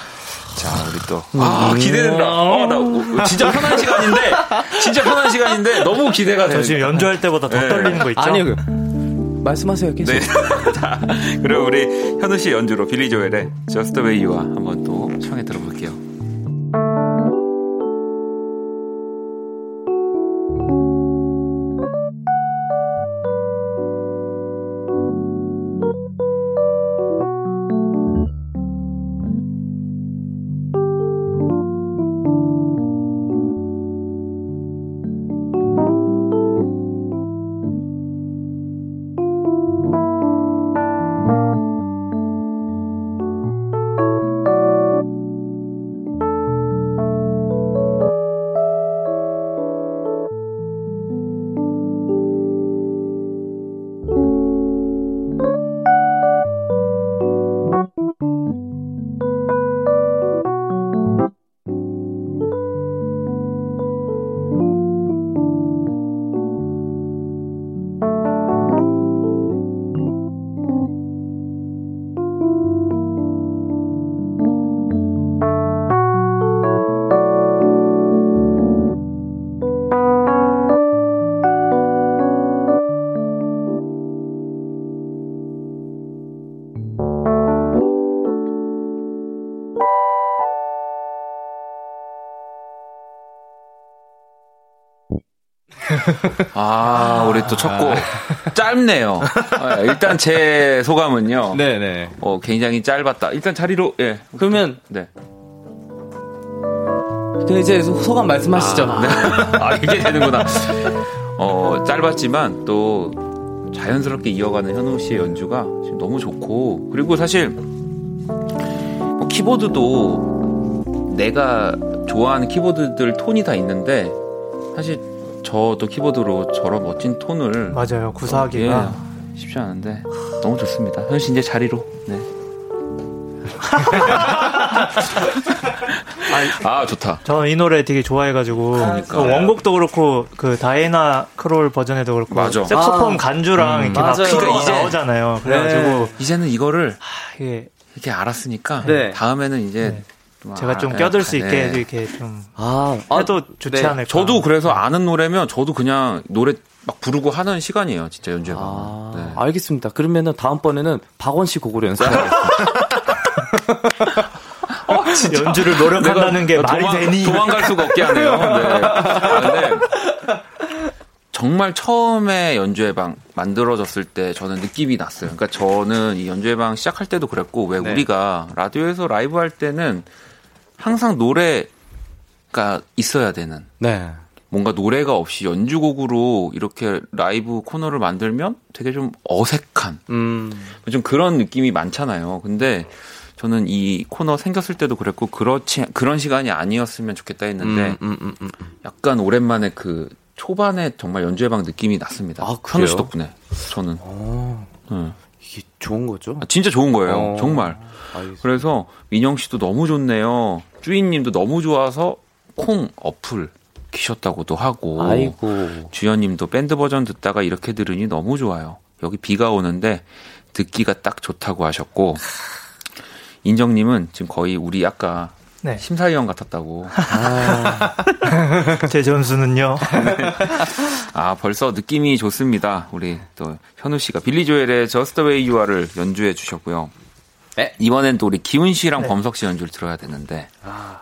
자, 우리 또. 아, 기대된다. 어, 나 어, 진짜 편한 시간인데, 진짜 편한 시간인데, 너무 기대가 때문에. 저 되네. 지금 연주할 때보다 더 네. 떨리는 거 있죠? 아니요. 그, 말씀하세요, 계속. 네. 자, 그리고 우리 현우 씨 연주로 빌리 조엘의 Just the Way You와 한번 또 청해 들어볼게요. 아, 우리 또 첫 곡. 짧네요. 아, 일단 제 소감은요. 네네. 어, 굉장히 짧았다. 일단 자리로, 예. 그러면, 네. 그 이제 소감 말씀하시죠. 아, 네. 아, 이게 되는구나. 어, 짧았지만 또 자연스럽게 이어가는 현우 씨의 연주가 지금 너무 좋고, 그리고 사실 뭐 키보드도 내가 좋아하는 키보드들 톤이 다 있는데, 사실 저도 키보드로 저런 멋진 톤을 맞아요. 구사하기가. 예, 쉽지 않은데 너무 좋습니다. 현우 씨 이제 자리로. 네. 아 좋다. 저는 이 노래 되게 좋아해가지고 그 원곡도 그렇고 그 다이애나 크롤 버전에도 그렇고 맞아. 색소폰 아. 간주랑 이렇게 막 맞아요. 그러니까 그러니까 이제 나오잖아요. 그래가지고 이제는 이거를 아, 이게 이렇게 알았으니까 네. 다음에는 이제 네. 좀 제가 좀 아, 껴들 수 네. 있게 이렇게 좀 아, 해도 좋지 네. 않을까. 저도 그래서 아는 노래면 저도 그냥 노래 막 부르고 하는 시간이에요. 진짜 연주회 가면. 아, 네. 알겠습니다. 그러면은 다음번에는 박원 씨 곡으로 연습하겠습니다. 연주를 노력한다는 게 말이 도망, 되니. 도망갈 수가 없게 하네요. 네. 아, 근데 정말 처음에 연주회방 만들어졌을 때 저는 느낌이 났어요. 그러니까 저는 이 연주회방 시작할 때도 그랬고 왜 네. 우리가 라디오에서 라이브 할 때는 항상 노래가 있어야 되는 네. 뭔가 노래가 없이 연주곡으로 이렇게 라이브 코너를 만들면 되게 좀 어색한 음, 좀 그런 느낌이 많잖아요. 근데 저는 이 코너 생겼을 때도 그랬고 그렇지 그런 시간이 아니었으면 좋겠다 했는데 음, 음, 음, 음. 약간 오랜만에 그 초반에 정말 연주회 방 느낌이 났습니다. 아, 현우 씨? 덕분에 저는 어, 네. 이게 좋은 거죠? 아, 진짜 좋은 거예요. 어. 정말. 알겠습니다. 그래서 민영 씨도 너무 좋네요. 쭈이님도 너무 좋아서 콩 어플 키셨다고도 하고 아이고. 주연님도 밴드 버전 듣다가 이렇게 들으니 너무 좋아요. 여기 비가 오는데 듣기가 딱 좋다고 하셨고 인정님은 지금 거의 우리 아까 네. 심사위원 같았다고. 제 점수는요. 아 벌써 느낌이 좋습니다. 우리 또 현우 씨가 빌리 조엘의 Just the Way You Are를 연주해 주셨고요. 네. 이번엔 또 우리 기훈 씨랑 네. 범석 씨 연주를 들어야 되는데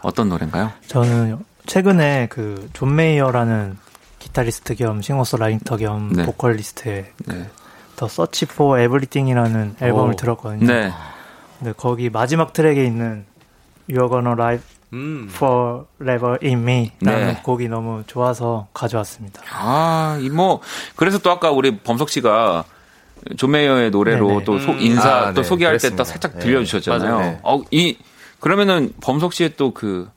어떤 노래인가요? 저는 최근에 그 존 메이어라는 기타리스트 겸 싱어송라이터 겸 네. 보컬리스트의 네. The Search for Everything이라는 앨범을 오. 들었거든요. 네. 근데 거기 마지막 트랙에 있는 You're Gonna Live 음. Forever in Me 라는 네. 곡이 너무 좋아서 가져왔습니다. 아, 이 뭐 그래서 또 아까 우리 범석 씨가 존 메이어의 노래로 네네. 또 소- 음. 인사 아, 또 네, 소개할 때또 그랬습니다. 살짝 네. 들려주셨잖아요. 네. 어, 이 그러면은 범석 씨의 또 그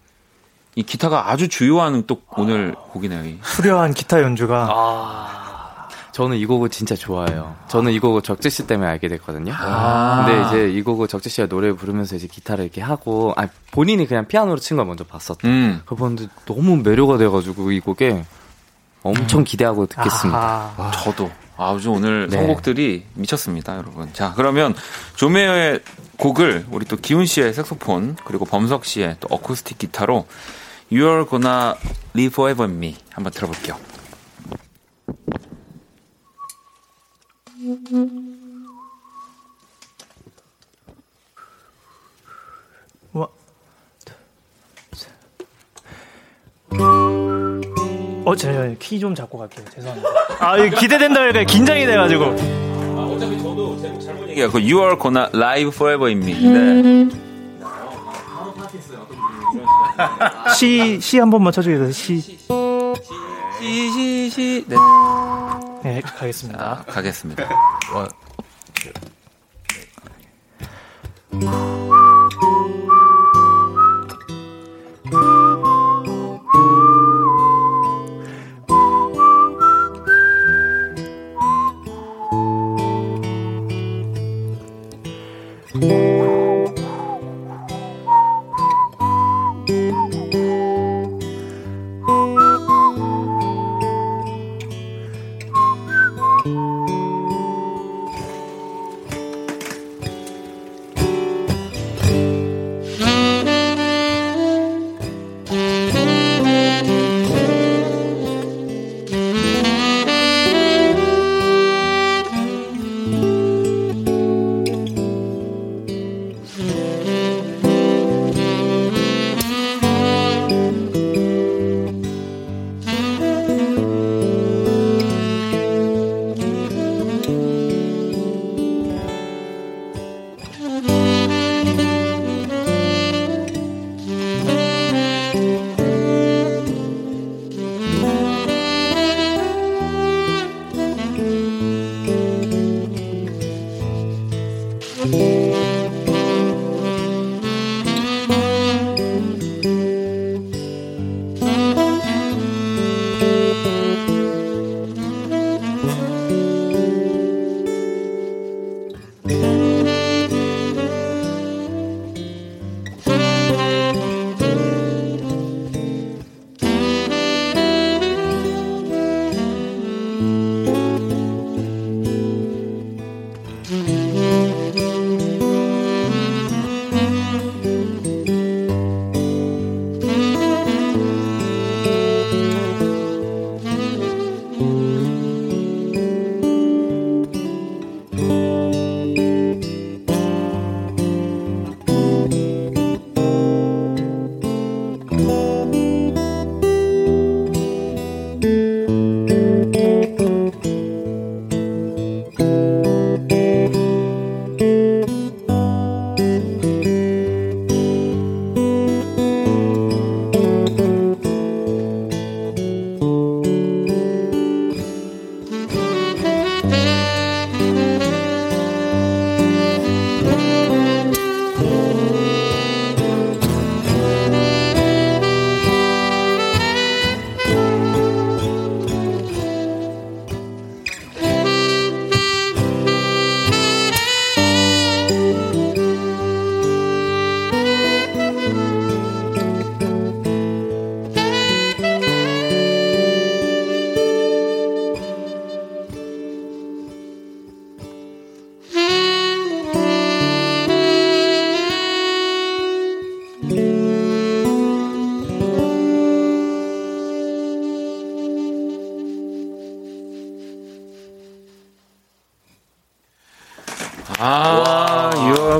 이 기타가 아주 주요한 또 오늘 곡이네요. 이. 수려한 기타 연주가 아, 저는 이 곡을 진짜 좋아해요. 저는 이 곡을 적재 씨 때문에 알게 됐거든요. 아. 근데 이제 이 곡을 적재 씨가 노래 부르면서 이제 기타를 이렇게 하고, 아 본인이 그냥 피아노로 친 걸 먼저 봤었다. 음. 그걸 보는데 너무 매료가 돼가지고 이 곡에 엄청 기대하고 듣겠습니다. 아하. 저도 아주 오늘 네. 선곡들이 미쳤습니다, 여러분. 자, 그러면 조메어의 곡을 우리 또 기훈 씨의 색소폰 그리고 범석 씨의 또 어쿠스틱 기타로 You're Gonna Live Forever in Me 한번 들어볼게요. 와. 어, 제가 키 좀 잡고 갈게요. 죄송합니다. 아, 이거 기대된다 보니까 긴장이 돼가지고. 어차피 저도 제목 잘못 얘기해요. 그 You Are Gonna Live Forever in Me. 네. 시, 시 한 번만 쳐주세요. 시. 시 시 시. 네. 네, 가겠습니다. 아, 가겠습니다. 아,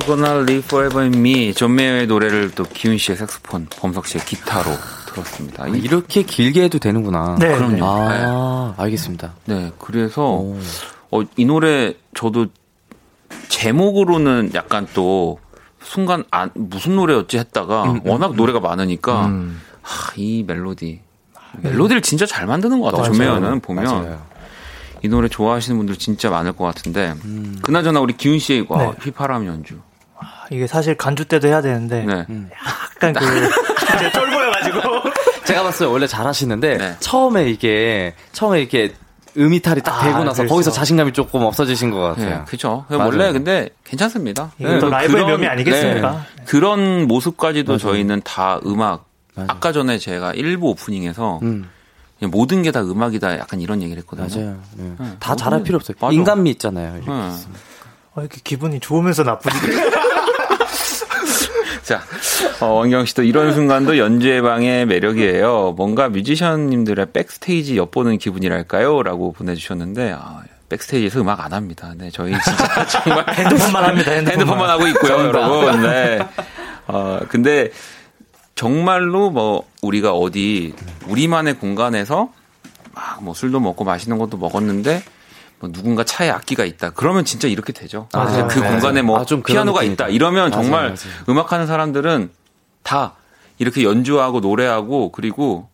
Gonna Live Forever in Me. 존 메이어의 노래를 또 기훈 씨의 색소폰, 범석 씨의 기타로 들었습니다. 아, 이- 이렇게 길게 해도 되는구나. 네. 그럼요. 아, 알겠습니다. 네, 그래서 오. 어, 이 노래 저도 제목으로는 약간 또 순간 안, 무슨 노래였지 했다가 워낙 노래가 많으니까 하, 이 멜로디 멜로디를 진짜 잘 만드는 것 같아요. 존 메이어는 보면 맞아요. 이 노래 좋아하시는 분들 진짜 많을 것 같은데 그나저나 우리 기훈 씨의 와, 네. 휘파람 연주 이게 사실 간주 때도 해야 되는데 네. 약간 그 이제 쫄보여가지고 제가 봤어요. 원래 잘하시는데 네. 처음에 이게 처음에 이렇게 음이탈이 딱 아, 되고 나서 그렇죠. 거기서 자신감이 조금 없어지신 것 같아요. 네, 그죠. 맞아요. 원래 근데 괜찮습니다. 또 네, 라이브의 묘미 아니겠습니까? 네, 그런 모습까지도 저희는 다 음악. 아까 전에 제가 일부 오프닝에서 음. 그냥 모든 게 다 음악이다 약간 이런 얘기를 했거든요. 맞아요. 네. 응. 다 잘할 모든- 필요 없어요. 맞아. 인간미 있잖아요. 이렇게. 응. 어, 이렇게 기분이 좋으면서 나쁘지. 자, 어, 원경 씨도 이런 순간도 연주의 방의 매력이에요. 뭔가 뮤지션님들의 백스테이지 엿보는 기분이랄까요? 라고 보내주셨는데, 아, 백스테이지에서 음악 안 합니다. 네, 저희 진짜 정말 핸드폰만 합니다. 핸드폰만, 핸드폰만 하고 있고요, 여러분. 네. 어, 근데 정말로 뭐 우리가 어디 우리만의 공간에서 막 뭐 술도 먹고 맛있는 것도 먹었는데 뭐 누군가 차에 악기가 있다. 그러면 진짜 이렇게 되죠. 맞아요. 그래서 그 맞아요. 공간에 뭐 아, 피아노가. 있다. 이러면 맞아요, 정말 맞아요. 음악하는 사람들은 다 이렇게 연주하고 노래하고 그리고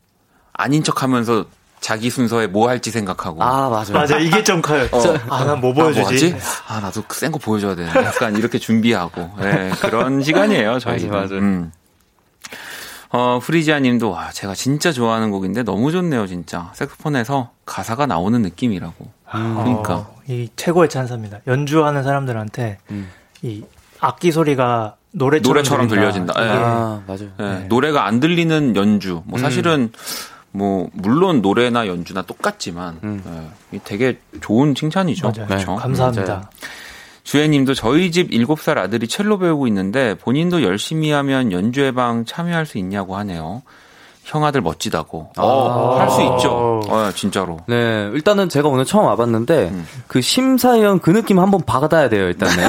아닌 척하면서 자기 순서에 뭐 할지 생각하고 아, 맞아요. 맞아, 이게 좀 커요. 아, 난뭐 아, 뭐 보여주지? 아, 나도 센 거 보여줘야 되는데. 약간 이렇게 준비하고. 네, 그런 시간이에요, 저희. 맞아요, 맞아요. 음. 어, 프리지아 님도, 와, 제가 진짜 좋아하는 곡인데 너무 좋네요, 진짜. 색소폰에서 가사가 나오는 느낌이라고. 그러니까. 어, 이 최고의 찬사입니다. 연주하는 사람들한테 음. 이 악기 소리가 노래처럼, 노래처럼. 들려진다. 예. 이게 아, 맞아요. 네, 네. 노래가 안 들리는 연주. 뭐 사실은 뭐 물론 노래나 연주나 똑같지만 음. 예, 되게 좋은 칭찬이죠. 맞아요. 그렇죠? 감사합니다. 맞아요. 주혜님도 저희 집 7살 아들이 첼로 배우고 있는데 본인도 열심히 하면 연주회 방 참여할 수 있냐고 하네요. 형아들 멋지다고. 어, 할수 있죠. 어, 진짜로. 네, 일단은 제가 오늘 처음 와봤는데 음. 그 심사위원 그 느낌 한번 받아야 돼요, 일단은.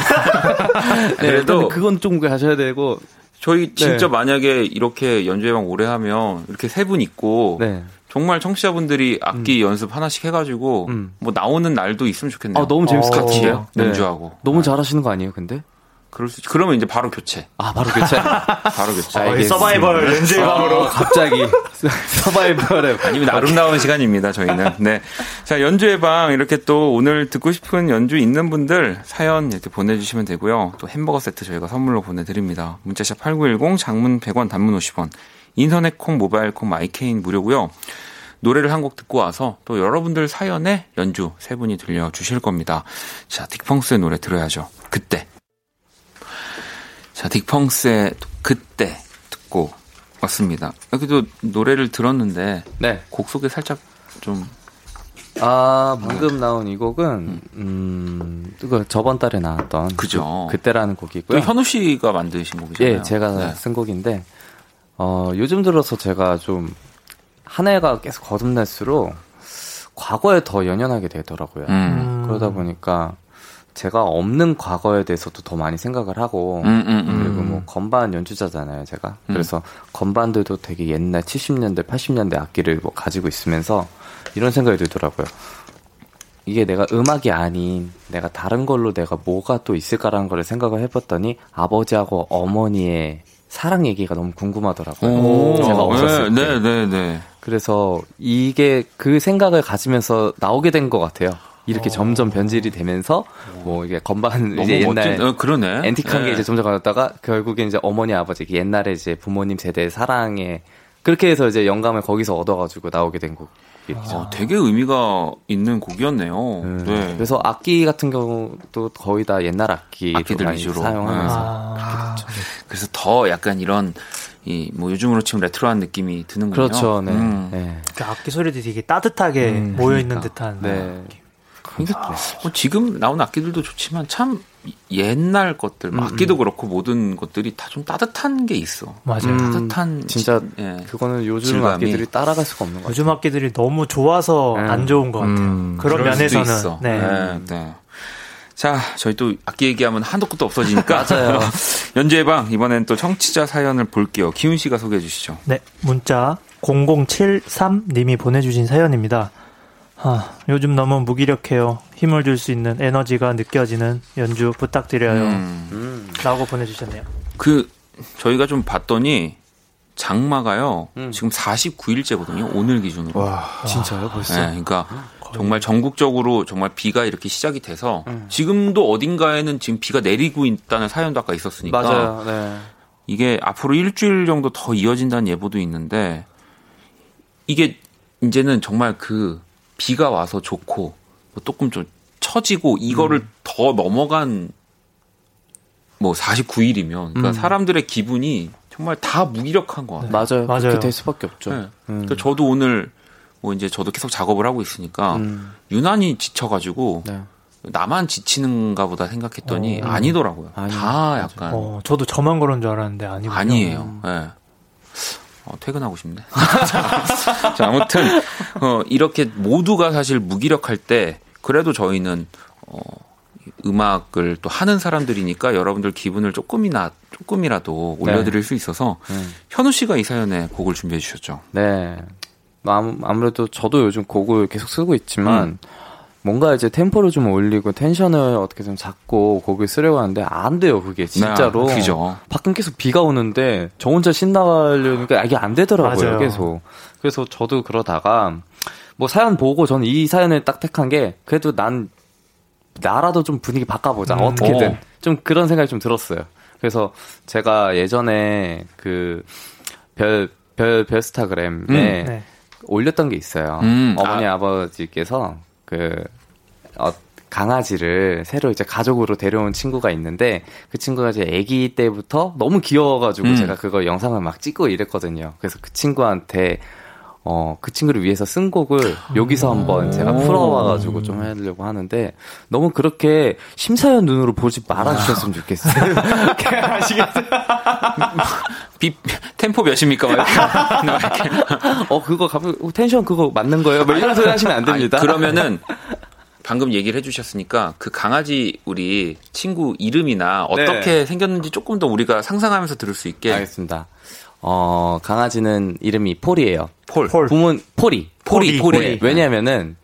네, 그래도- 일단은 그건 좀 가셔야 되고. 저희 진짜 네. 만약에 이렇게 연주회 방 오래 하면 이렇게 세 분 있고 네. 정말 청취자분들이 악기 연습 하나씩 해가지고 음. 뭐 나오는 날도 있으면 좋겠네요. 아, 너무 재밌을 것 같이 같은데요? 네. 연주하고. 너무 잘하시는 거 아니에요, 근데? 그럴 수 있- 그러면 이제 바로 교체. 아, 바로 교체. 바로 교체. 어, 이 알겠습니다. 서바이벌 연주의 방으로 갑자기 서바이벌에 아니면 아름다운 시간입니다, 저희는. 네. 자, 연주의 방, 이렇게 또 오늘 듣고 싶은 연주 있는 분들 사연 이렇게 보내 주시면 되고요. 또 햄버거 세트 저희가 선물로 보내 드립니다. 문자샵 8910, 장문 100원, 단문 50원, 인터넷 콩, 모바일 콩, my K는 무료고요. 노래를 한 곡 듣고 와서 또 여러분들 사연에 연주 세 분이 들려주실 겁니다. 자, 딕펑스의 노래 들어야죠. 그때. 자, 딕펑스의 그때 듣고 왔습니다. 여기도 노래를 들었는데 네. 곡 소개 살짝 좀 아, 방금 나온 이 곡은, 음, 그 저번 달에 나왔던. 그죠. 그, 때라는 또 곡이고요. 현우 씨가 만드신 곡이잖아요. 예, 제가 네. 쓴 곡인데, 어, 요즘 들어서 제가 좀, 한 해가 계속 거듭날수록, 과거에 더 연연하게 되더라고요. 음. 그러다 보니까, 제가 없는 과거에 대해서도 더 많이 생각을 하고, 음, 음, 음. 그리고 뭐 건반 연주자잖아요, 제가. 그래서 건반들도 되게 옛날 70년대, 80년대 악기를 뭐 가지고 있으면서 이런 생각이 들더라고요. 이게 내가 음악이 아닌 내가 다른 걸로 내가 뭐가 또 있을까라는 걸 생각을 해봤더니 아버지하고 어머니의 사랑 얘기가 너무 궁금하더라고요. 오, 제가 없었을 네, 때. 네, 네, 네. 그래서 이게 그 생각을 가지면서 나오게 된 것 같아요. 이렇게 점점 변질이 되면서 뭐 이게 건반 이제 옛날 멋진, 어, 그러네. 앤틱한 게 네. 이제 점점 가다가 결국엔 이제 어머니 아버지 옛날에 이제 부모님 세대의 사랑에 그렇게 해서 이제 영감을 거기서 얻어가지고 나오게 된 곡 이죠. 어, 되게 의미가 있는 곡이었네요. 음, 네. 그래서 악기 같은 경우도 거의 다 옛날 악기를 악기들 위주로. 사용하면서 아, 그래서 더 약간 이런 이 뭐 요즘으로 치면 레트로한 느낌이 드는군요. 그렇죠, 네. 음. 네. 그 악기 소리도 되게 따뜻하게 음, 모여 있는 그러니까. 듯한. 네. 그러니까 뭐 지금 나온 악기들도 좋지만 참 옛날 것들, 뭐 악기도 그렇고 모든 것들이 다 좀 따뜻한 게 있어. 맞아요. 음, 따뜻한 진짜 지- 예. 그거는 요즘 질감이. 악기들이 따라갈 수가 없는 것 같아요. 요즘 악기들이 너무 좋아서 음. 안 좋은 것 같아요. 음, 그런 면에서는 있어. 네. 네, 네. 자, 저희 또 악기 얘기하면 한도 끝도 없어지니까. 맞아요. 연주의 방 이번엔 또 청취자 사연을 볼게요. 기훈 씨가 소개해 주시죠. 네, 문자 0073님이 보내주신 사연입니다. 아, 요즘 너무 무기력해요. 힘을 줄 수 있는 에너지가 느껴지는 연주 부탁드려요. 음. 음. 라고 보내주셨네요. 그 저희가 좀 봤더니 장마가요. 음. 지금 49일째거든요. 오늘 기준으로. 와, 진짜요? 벌써? 네, 그러니까 정말 전국적으로 정말 비가 이렇게 시작이 돼서 음. 지금도 어딘가에는 지금 비가 내리고 있다는 사연도 아까 있었으니까 맞아요. 네. 이게 앞으로 일주일 정도 더 이어진다는 예보도 있는데 이게 이제는 정말 그 비가 와서 좋고 뭐 조금 좀 처지고 이거를 음. 더 넘어간 뭐 49일이면 그러니까 음. 사람들의 기분이 정말 다 무기력한 것 같아요. 맞아요. 맞아요. 그렇게 될 수밖에 없죠. 네. 음. 그러니까 저도 오늘 뭐 이제 저도 계속 작업을 하고 있으니까 음. 유난히 지쳐가지고 네. 나만 지치는가 보다 생각했더니 어. 아니더라고요. 아니, 다. 약간 어, 저도 저만 그런 줄 알았는데 아니군요. 아니에요. 예. 어, 퇴근하고 싶네. 자, 자, 아무튼 어, 이렇게 모두가 사실 무기력할 때 그래도 저희는 어, 음악을 또 하는 사람들이니까 여러분들 기분을 조금이나 조금이라도 올려드릴 수 있어서 음. 현우 씨가 이 사연에 곡을 준비해 주셨죠. 네. 아무, 아무래도 저도 요즘 곡을 계속 쓰고 있지만 뭔가 이제 템포를 좀 올리고 텐션을 어떻게 좀 잡고 곡을 쓰려고 하는데 안 돼요 그게 진짜로 네, 그죠. 밖은 계속 비가 오는데 저 혼자 신나가려니까 이게 안 되더라고요 맞아요. 계속 그래서 저도 그러다가 뭐 사연 보고 저는 이 사연을 딱 택한 게 그래도 난 나라도 좀 분위기 바꿔보자 음. 어떻게든 어. 좀 그런 생각이 좀 들었어요 그래서 제가 예전에 그 그별 별 별스타그램에 음. 네. 올렸던 게 있어요. 음, 어머니 아. 버지께서 그 어, 강아지를 새로 이제 가족으로 데려온 친구가 있는데 그 친구가 이제 아기 때부터 너무 귀여워가지고 음. 제가 그거 영상을 막 찍고 이랬거든요. 그래서 그 친구한테 어, 그 친구를 위해서 쓴 곡을 여기서 한번 제가 풀어와가지고 좀 하려고 하는데 너무 그렇게 심사위원 눈으로 보지 말아주셨으면 좋겠어요. 아시겠어요? 비, 템포 몇입니까? 어, 그거 어, 텐션 그거 맞는 거예요? 뭐 이런 소리 하시면 안 됩니다. 아니, 그러면은 방금 얘기를 해주셨으니까 그 강아지 우리 친구 이름이나 어떻게 생겼는지 조금 더 우리가 상상하면서 들을 수 있게 알겠습니다. 어, 강아지는 이름이 폴이에요. 폴. 폴. 부모, 폴이. 폴이, 폴이. 네, 왜냐면은,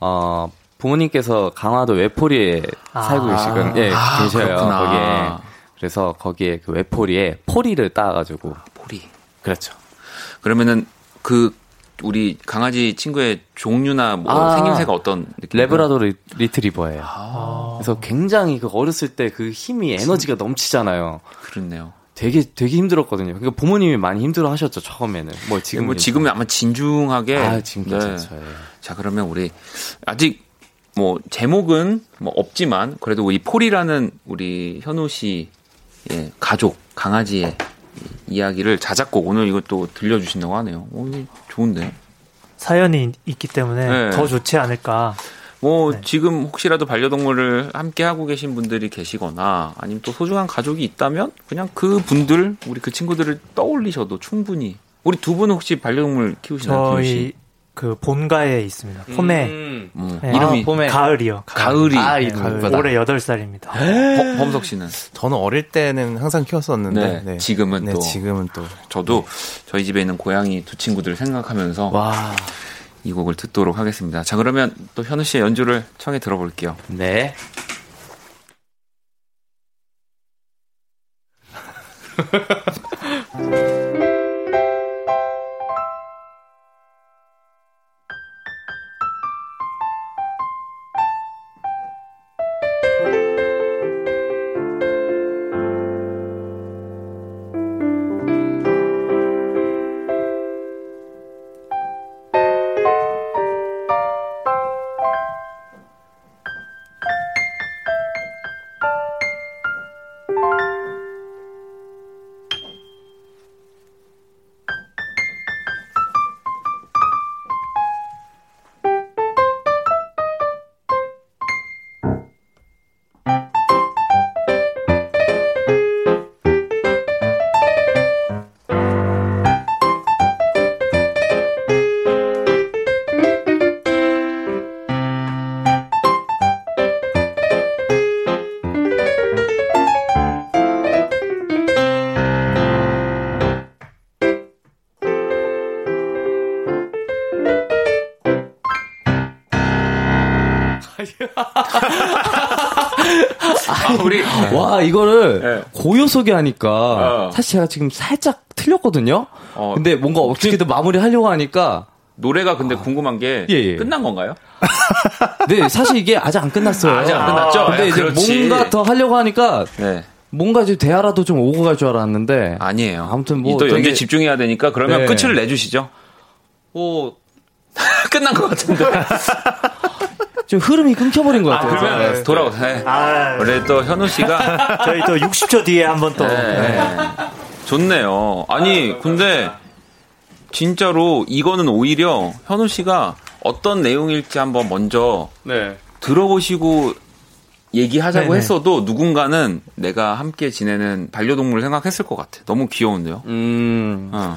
어, 부모님께서 강화도 외포리에 아. 살고 계시건, 예, 아, 계셔요. 그렇구나. 거기에. 그래서 거기에 그 외포리에 포리를 따 가지고. 폴이. 그렇죠. 그러면은 그 우리 강아지 친구의 종류나 뭐 아, 생김새가 어떤 느낌? 래브라도 리, 리트리버예요. 아. 그래서 굉장히 그 어렸을 때 그 힘이 에너지가 넘치잖아요. 그렇네요. 되게 되게 힘들었거든요. 그러니까 부모님이 많이 힘들어 하셨죠, 처음에는. 뭐 지금 지금 뭐 지금은 아마 진중하게 아, 지금 네. 괜찮죠. 예. 자 그러면 우리 아직 뭐 제목은 뭐 없지만 그래도 이 폴이라는 우리 현우 씨의 가족 강아지의 이- 이야기를 자작곡 오늘 이것도 들려주신다고 하네요. 오, 이거 좋은데. 사연이 있기 때문에 네. 더 좋지 않을까. 뭐 네. 지금 혹시라도 반려동물을 함께 하고 계신 분들이 계시거나 아니면 또 소중한 가족이 있다면 그냥 그 분들 우리 그 친구들을 떠올리셔도 충분히 우리 두 분은 혹시 반려동물 키우시나요? 저희 그 본가에 있습니다. 봄에 음. 뭐 네. 이름이 아, 봄에. 가을이요. 가을이 아, 이 네, 가을이다. 올해 8살입니다. 범- 범석 씨는 저는 어릴 때는 항상 키웠었는데 네, 네. 지금은 네, 또 지금은 또 저도 저희 집에 있는 고양이 두 친구들을 생각하면서 와. 이 곡을 듣도록 하겠습니다. 자 그러면 또 현우 씨의 연주를 청해 들어볼게요. 네. 이거를 네. 고요 소개하니까 어. 사실 제가 지금 살짝 틀렸거든요. 어, 근데 뭔가 어떻게든 마무리 하려고 하니까 노래가 근데 궁금한 게 예, 예. 끝난 건가요? 네, 사실 이게 아직 안 끝났어요. 아 직 안 끝났죠? 근데 아, 이제 그렇지. 뭔가 더 하려고 하니까 네. 뭔가 이제 대화라도 좀 오고 갈 줄 알았는데 아니에요. 아무튼 뭐또 되게- 집중해야 되니까 그러면 네. 끝을 내주시죠. 뭐 끝난 것 같은데. 좀 흐름이 끊겨버린 것 같아요. 그러면 돌아오세요. 네. 아, 우리 또 현우 씨가 저희 또 60초 뒤에 한번 또. 네. 좋네요. 아니 근데 진짜로 이거는 오히려 현우 씨가 어떤 내용일지 한번 먼저 네. 들어보시고 얘기하자고 네네. 했어도 누군가는 내가 함께 지내는 반려동물을 생각했을 것 같아. 너무 귀여운데요. 음, 어.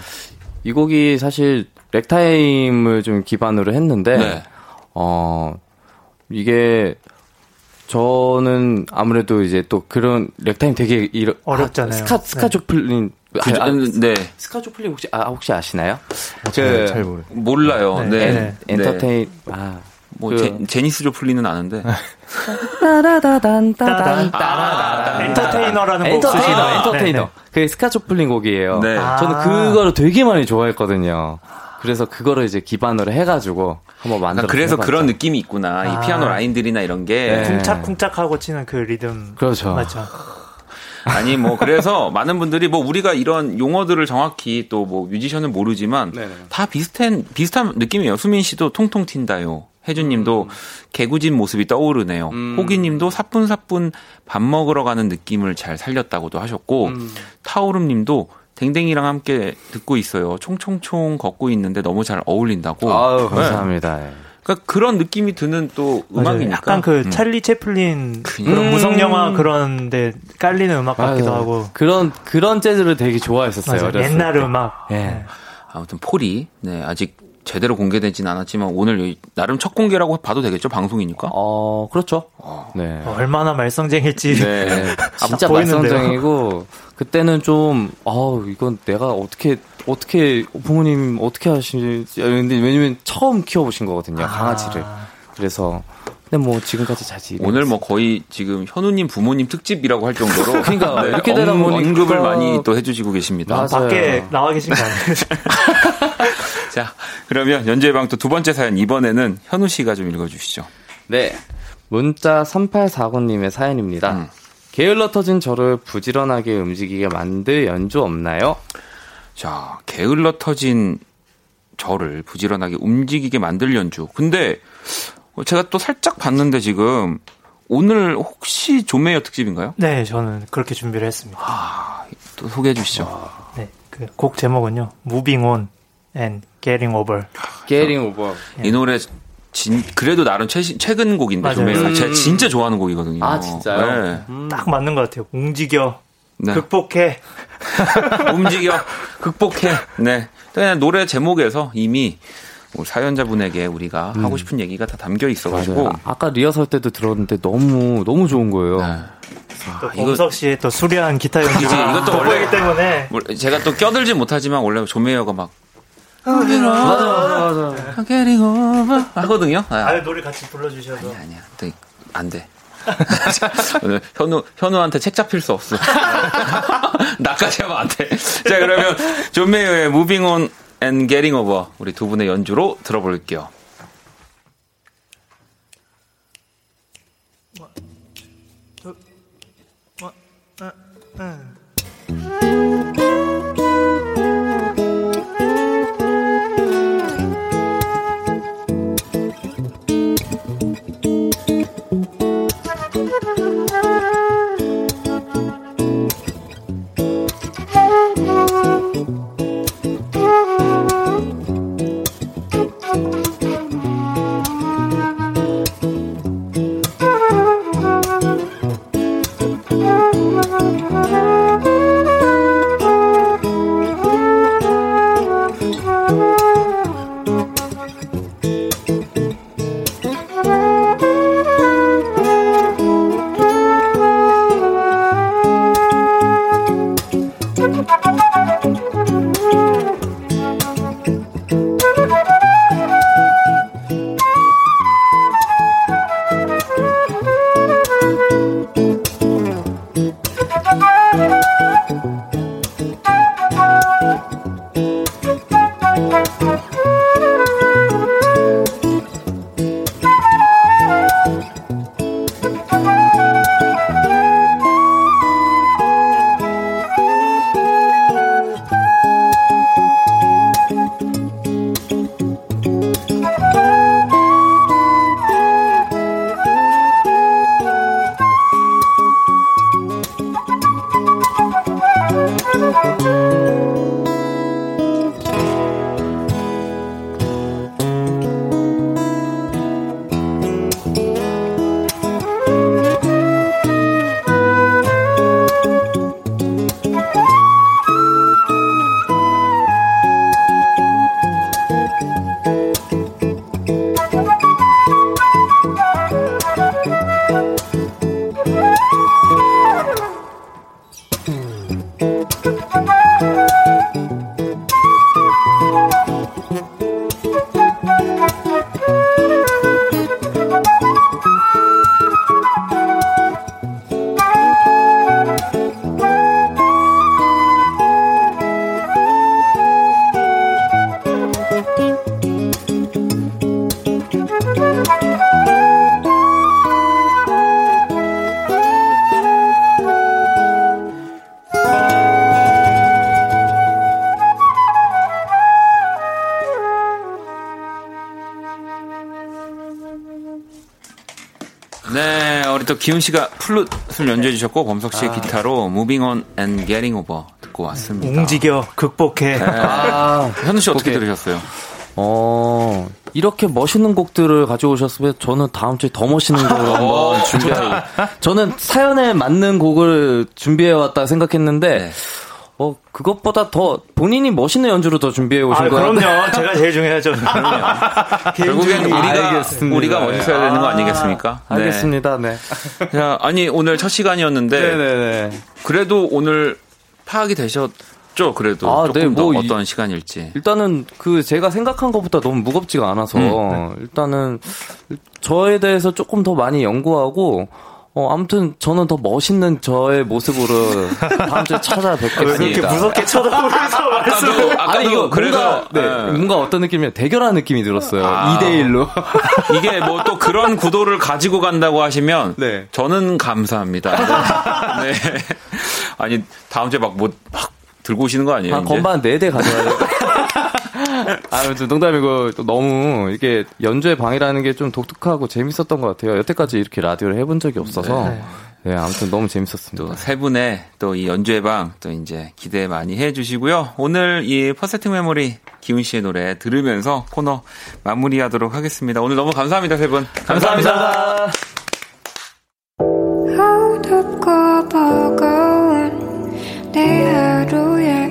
이 곡이 사실 렉타임을 좀 기반으로 했는데, 네. 어, 이게 저는 아무래도 이제 또 그런 ragtime 되게 이러, 어렵잖아요. 아, 스카 네. 스콧 조플린 그, 아, 아, 네. 스콧 조플린 혹시 아 혹시 아시나요? 잘, 잘 모르. 몰라요. 네. 네. 네. Entertain 아 뭐 그- 제, 재니스 조플린은 아는데. 따다단 따단 따라단 Entertainer라는 곡 엔터테이너 거예요? 엔터테이너 네, 그 스콧 조플린 곡이에요. 네. 아. 저는 그거를 되게 많이 좋아했거든요. 그래서 그거를 이제 기반으로 해가지고 한번 만들어. 그러니까 그래서 그런 느낌이 있구나. 이 아. 피아노 라인들이나 이런 게. 네. 쿵짝쿵짝하고 치는 그 리듬. 그렇죠. 맞죠. 아니 뭐 그래서 많은 분들이 뭐 우리가 이런 용어들을 정확히 또 뭐 뮤지션은 모르지만 네네. 다 비슷한 비슷한 느낌이에요. 수민 씨도 통통 튄다요. 혜준님도 개구진 모습이 떠오르네요. 음. 호기님도 사뿐사뿐 밥 먹으러 가는 느낌을 잘 살렸다고도 하셨고 음. 타오름님도 댕댕이랑 함께 듣고 있어요. 총총총 걷고 있는데 너무 잘 어울린다고. 아유 네. 감사합니다. 예. 그러니까 그런 느낌이 드는 또. 음악이니까. 약간 그 음. 찰리 채플린 그냥- 그런 무성 음. 영화 그런데 깔리는 음악 같기도 맞아요. 하고. 그런 그런 재즈를 되게 좋아했었어요. 옛날 때. 음악. 예. 아무튼 폴이 네 아직 제대로 공개되진 않았지만 오늘 여기 나름 첫 공개라고 봐도 되겠죠 방송이니까. 어 그렇죠. 네. 어, 얼마나 말썽쟁일지. 네. 진짜 보이는데요. 말썽쟁이고 그때는 좀 아우 이건 내가 어떻게 어떻게 부모님 어떻게 하시지 근데 왜냐면 처음 키워보신 거거든요 아. 강아지를 그래서 근데 뭐 지금까지 잘 지내 오늘 뭐 거의 지금 현우님 부모님 특집이라고 할 정도로 그러니까 네, 이렇게 되다 언- 보니까 언급을 많이 또 해주시고 계십니다. 맞아. 밖에 맞아요. 나와 계신 거 아니에요? 자 그러면 연재방 또두 번째 사연 이번에는 현우 씨가 좀 읽어주시죠. 네 문자 3849님의 사연입니다 음. 게을러 터진 저를 부지런하게 움직이게 만들 연주 없나요? 자 게을러 터진 저를 부지런하게 움직이게 만들 연주. 근데 제가 또 살짝 봤는데 지금 오늘 혹시 존메이어 특집인가요? 네, 저는 그렇게 준비를 했습니다. 또 소개해 주시죠. 네, 그 곡 제목은요. Moving On and Getting Over. Getting Over 이 노래 진 그래도 나름 최, 최근 곡인데 맞아요. 존메이어 음. 제가 진짜 좋아하는 곡이거든요. 아 진짜요? 네. 음. 딱 맞는 것 같아요. 움직여. 네. 극복해. 움직여 극복해. 네. 그냥 노래 제목에서 이미 우리 사연자분에게 우리가 하고 싶은 얘기가 다 담겨 있어가지고 맞아요. 아, 아까 리허설 때도 들었는데 너무 너무 좋은 거예요. 네. 또 이거- 범석 씨의 또 수려한 기타 그치, 이것도 원래- 때문에 뭐 제가 또 껴들지 못하지만 원래 존메이어가 막 맞아 맞아 맞아. Getting over 하거든요. 아, 아유 노래 같이 불러주셔서 아니야. 또 안 돼. 오늘 현우 현우한테 책 잡힐 수 없어. 나까지 하면 안 돼. 자 그러면 존 메이어의 Moving On and Getting Over 우리 두 분의 연주로 들어볼게요. Thank 기훈 씨가 플룻을 연주해 주셨고 범석 씨의 기타로 Moving On and Getting Over 듣고 왔습니다. 움직여, 극복해. 네. 아, 현우 씨 어떻게 오케이. 들으셨어요? 어, 이렇게 멋있는 곡들을 가져오셨으면 저는 다음 주에 더 멋있는 곡을 한번 준비해요. 저는 사연에 맞는 곡을 준비해 왔다 생각했는데, 네. 어, 그것보다 더 본인이 멋있는 연주로 더 준비해 오신 아, 거예요. 그럼요. 제가 제일 중요하죠. 결국엔 우리가 알겠습니다. 우리가 멋있어야 되는 거 아, 아니겠습니까? 네. 알겠습니다, 네. 자, 아니 오늘 첫 시간이었는데 네네네. 그래도 오늘 파악이 되셨죠? 그래도 아, 조금 네, 더뭐 이- 어떤 시간일지. 일단은 그 제가 생각한 것보다 너무 무겁지가 않아서 음, 일단은 저에 대해서 조금 더 많이 연구하고 어 아무튼 저는 더 멋있는 저의 모습으로 다음 주에 왜 찾아뵙겠습니다. 그렇게 무섭게 쳐다보면서 말씀을. 아까도 아까도 아니 이거 그래서 뭔가 네, 네. 뭔가 어떤 느낌이야 대결하는 느낌이 들었어요. 아. 2대 1로. 이게 뭐 또 그런 구도를 가지고 간다고 하시면 네. 저는 감사합니다. 네. 아니 다음 주에 막 뭐 막 들고 오시는 거 아니에요? 아? 건반 4대 가져와야 돼. 아무튼 농담이고 또 너무 이게 연주의 방이라는 게 좀 독특하고 재밌었던 것 같아요. 여태까지 이렇게 라디오를 해본 적이 없어서 네, 아무튼 너무 재밌었습니다. 또세 분의 또 이 연주의 방 또 이제 기대 많이 해 주시고요. 오늘 이 퍼세트 메모리 기훈 씨의 노래 들으면서 코너 마무리하도록 하겠습니다. 오늘 너무 감사합니다, 세 분. 감사합니다. 버거운 내 하루에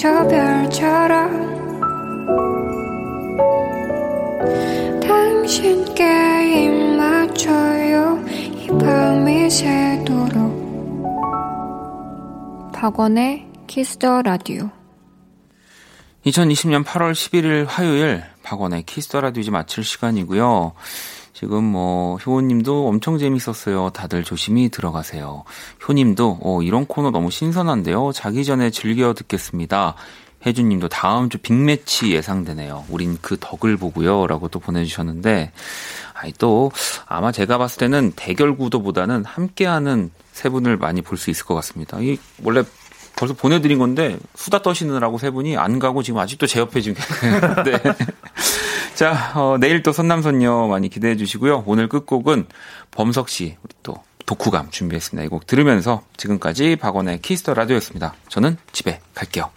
저 별처럼 당신께 입 맞춰요. 이 밤이 새도록. 박원의 Kiss the Radio 2020년 8월 11일 화요일 박원의 Kiss the Radio 이제 마칠 시간이고요. 지금 뭐 효원님도 엄청 재밌었어요. 다들 조심히 들어가세요. 효님도 어, 이런 코너 너무 신선한데요. 자기 전에 즐겨 듣겠습니다. 혜준님도 다음 주 빅매치 예상되네요. 우린 그 덕을 보고요 라고 또 보내주셨는데 아니 또 아마 제가 봤을 때는 대결 구도보다는 함께하는 세 분을 많이 볼 수 있을 것 같습니다. 이 원래 벌써 보내드린 건데 수다 떠시느라고 세 분이 안 가고 지금 아직도 제 옆에 지금. 네. 자, 어, 내일 또 선남선녀 많이 기대해 주시고요. 오늘 끝곡은 범석 씨, 우리 또 독후감 준비했습니다. 이 곡 들으면서 지금까지 박원의 Kiss the Radio였습니다. 저는 집에 갈게요.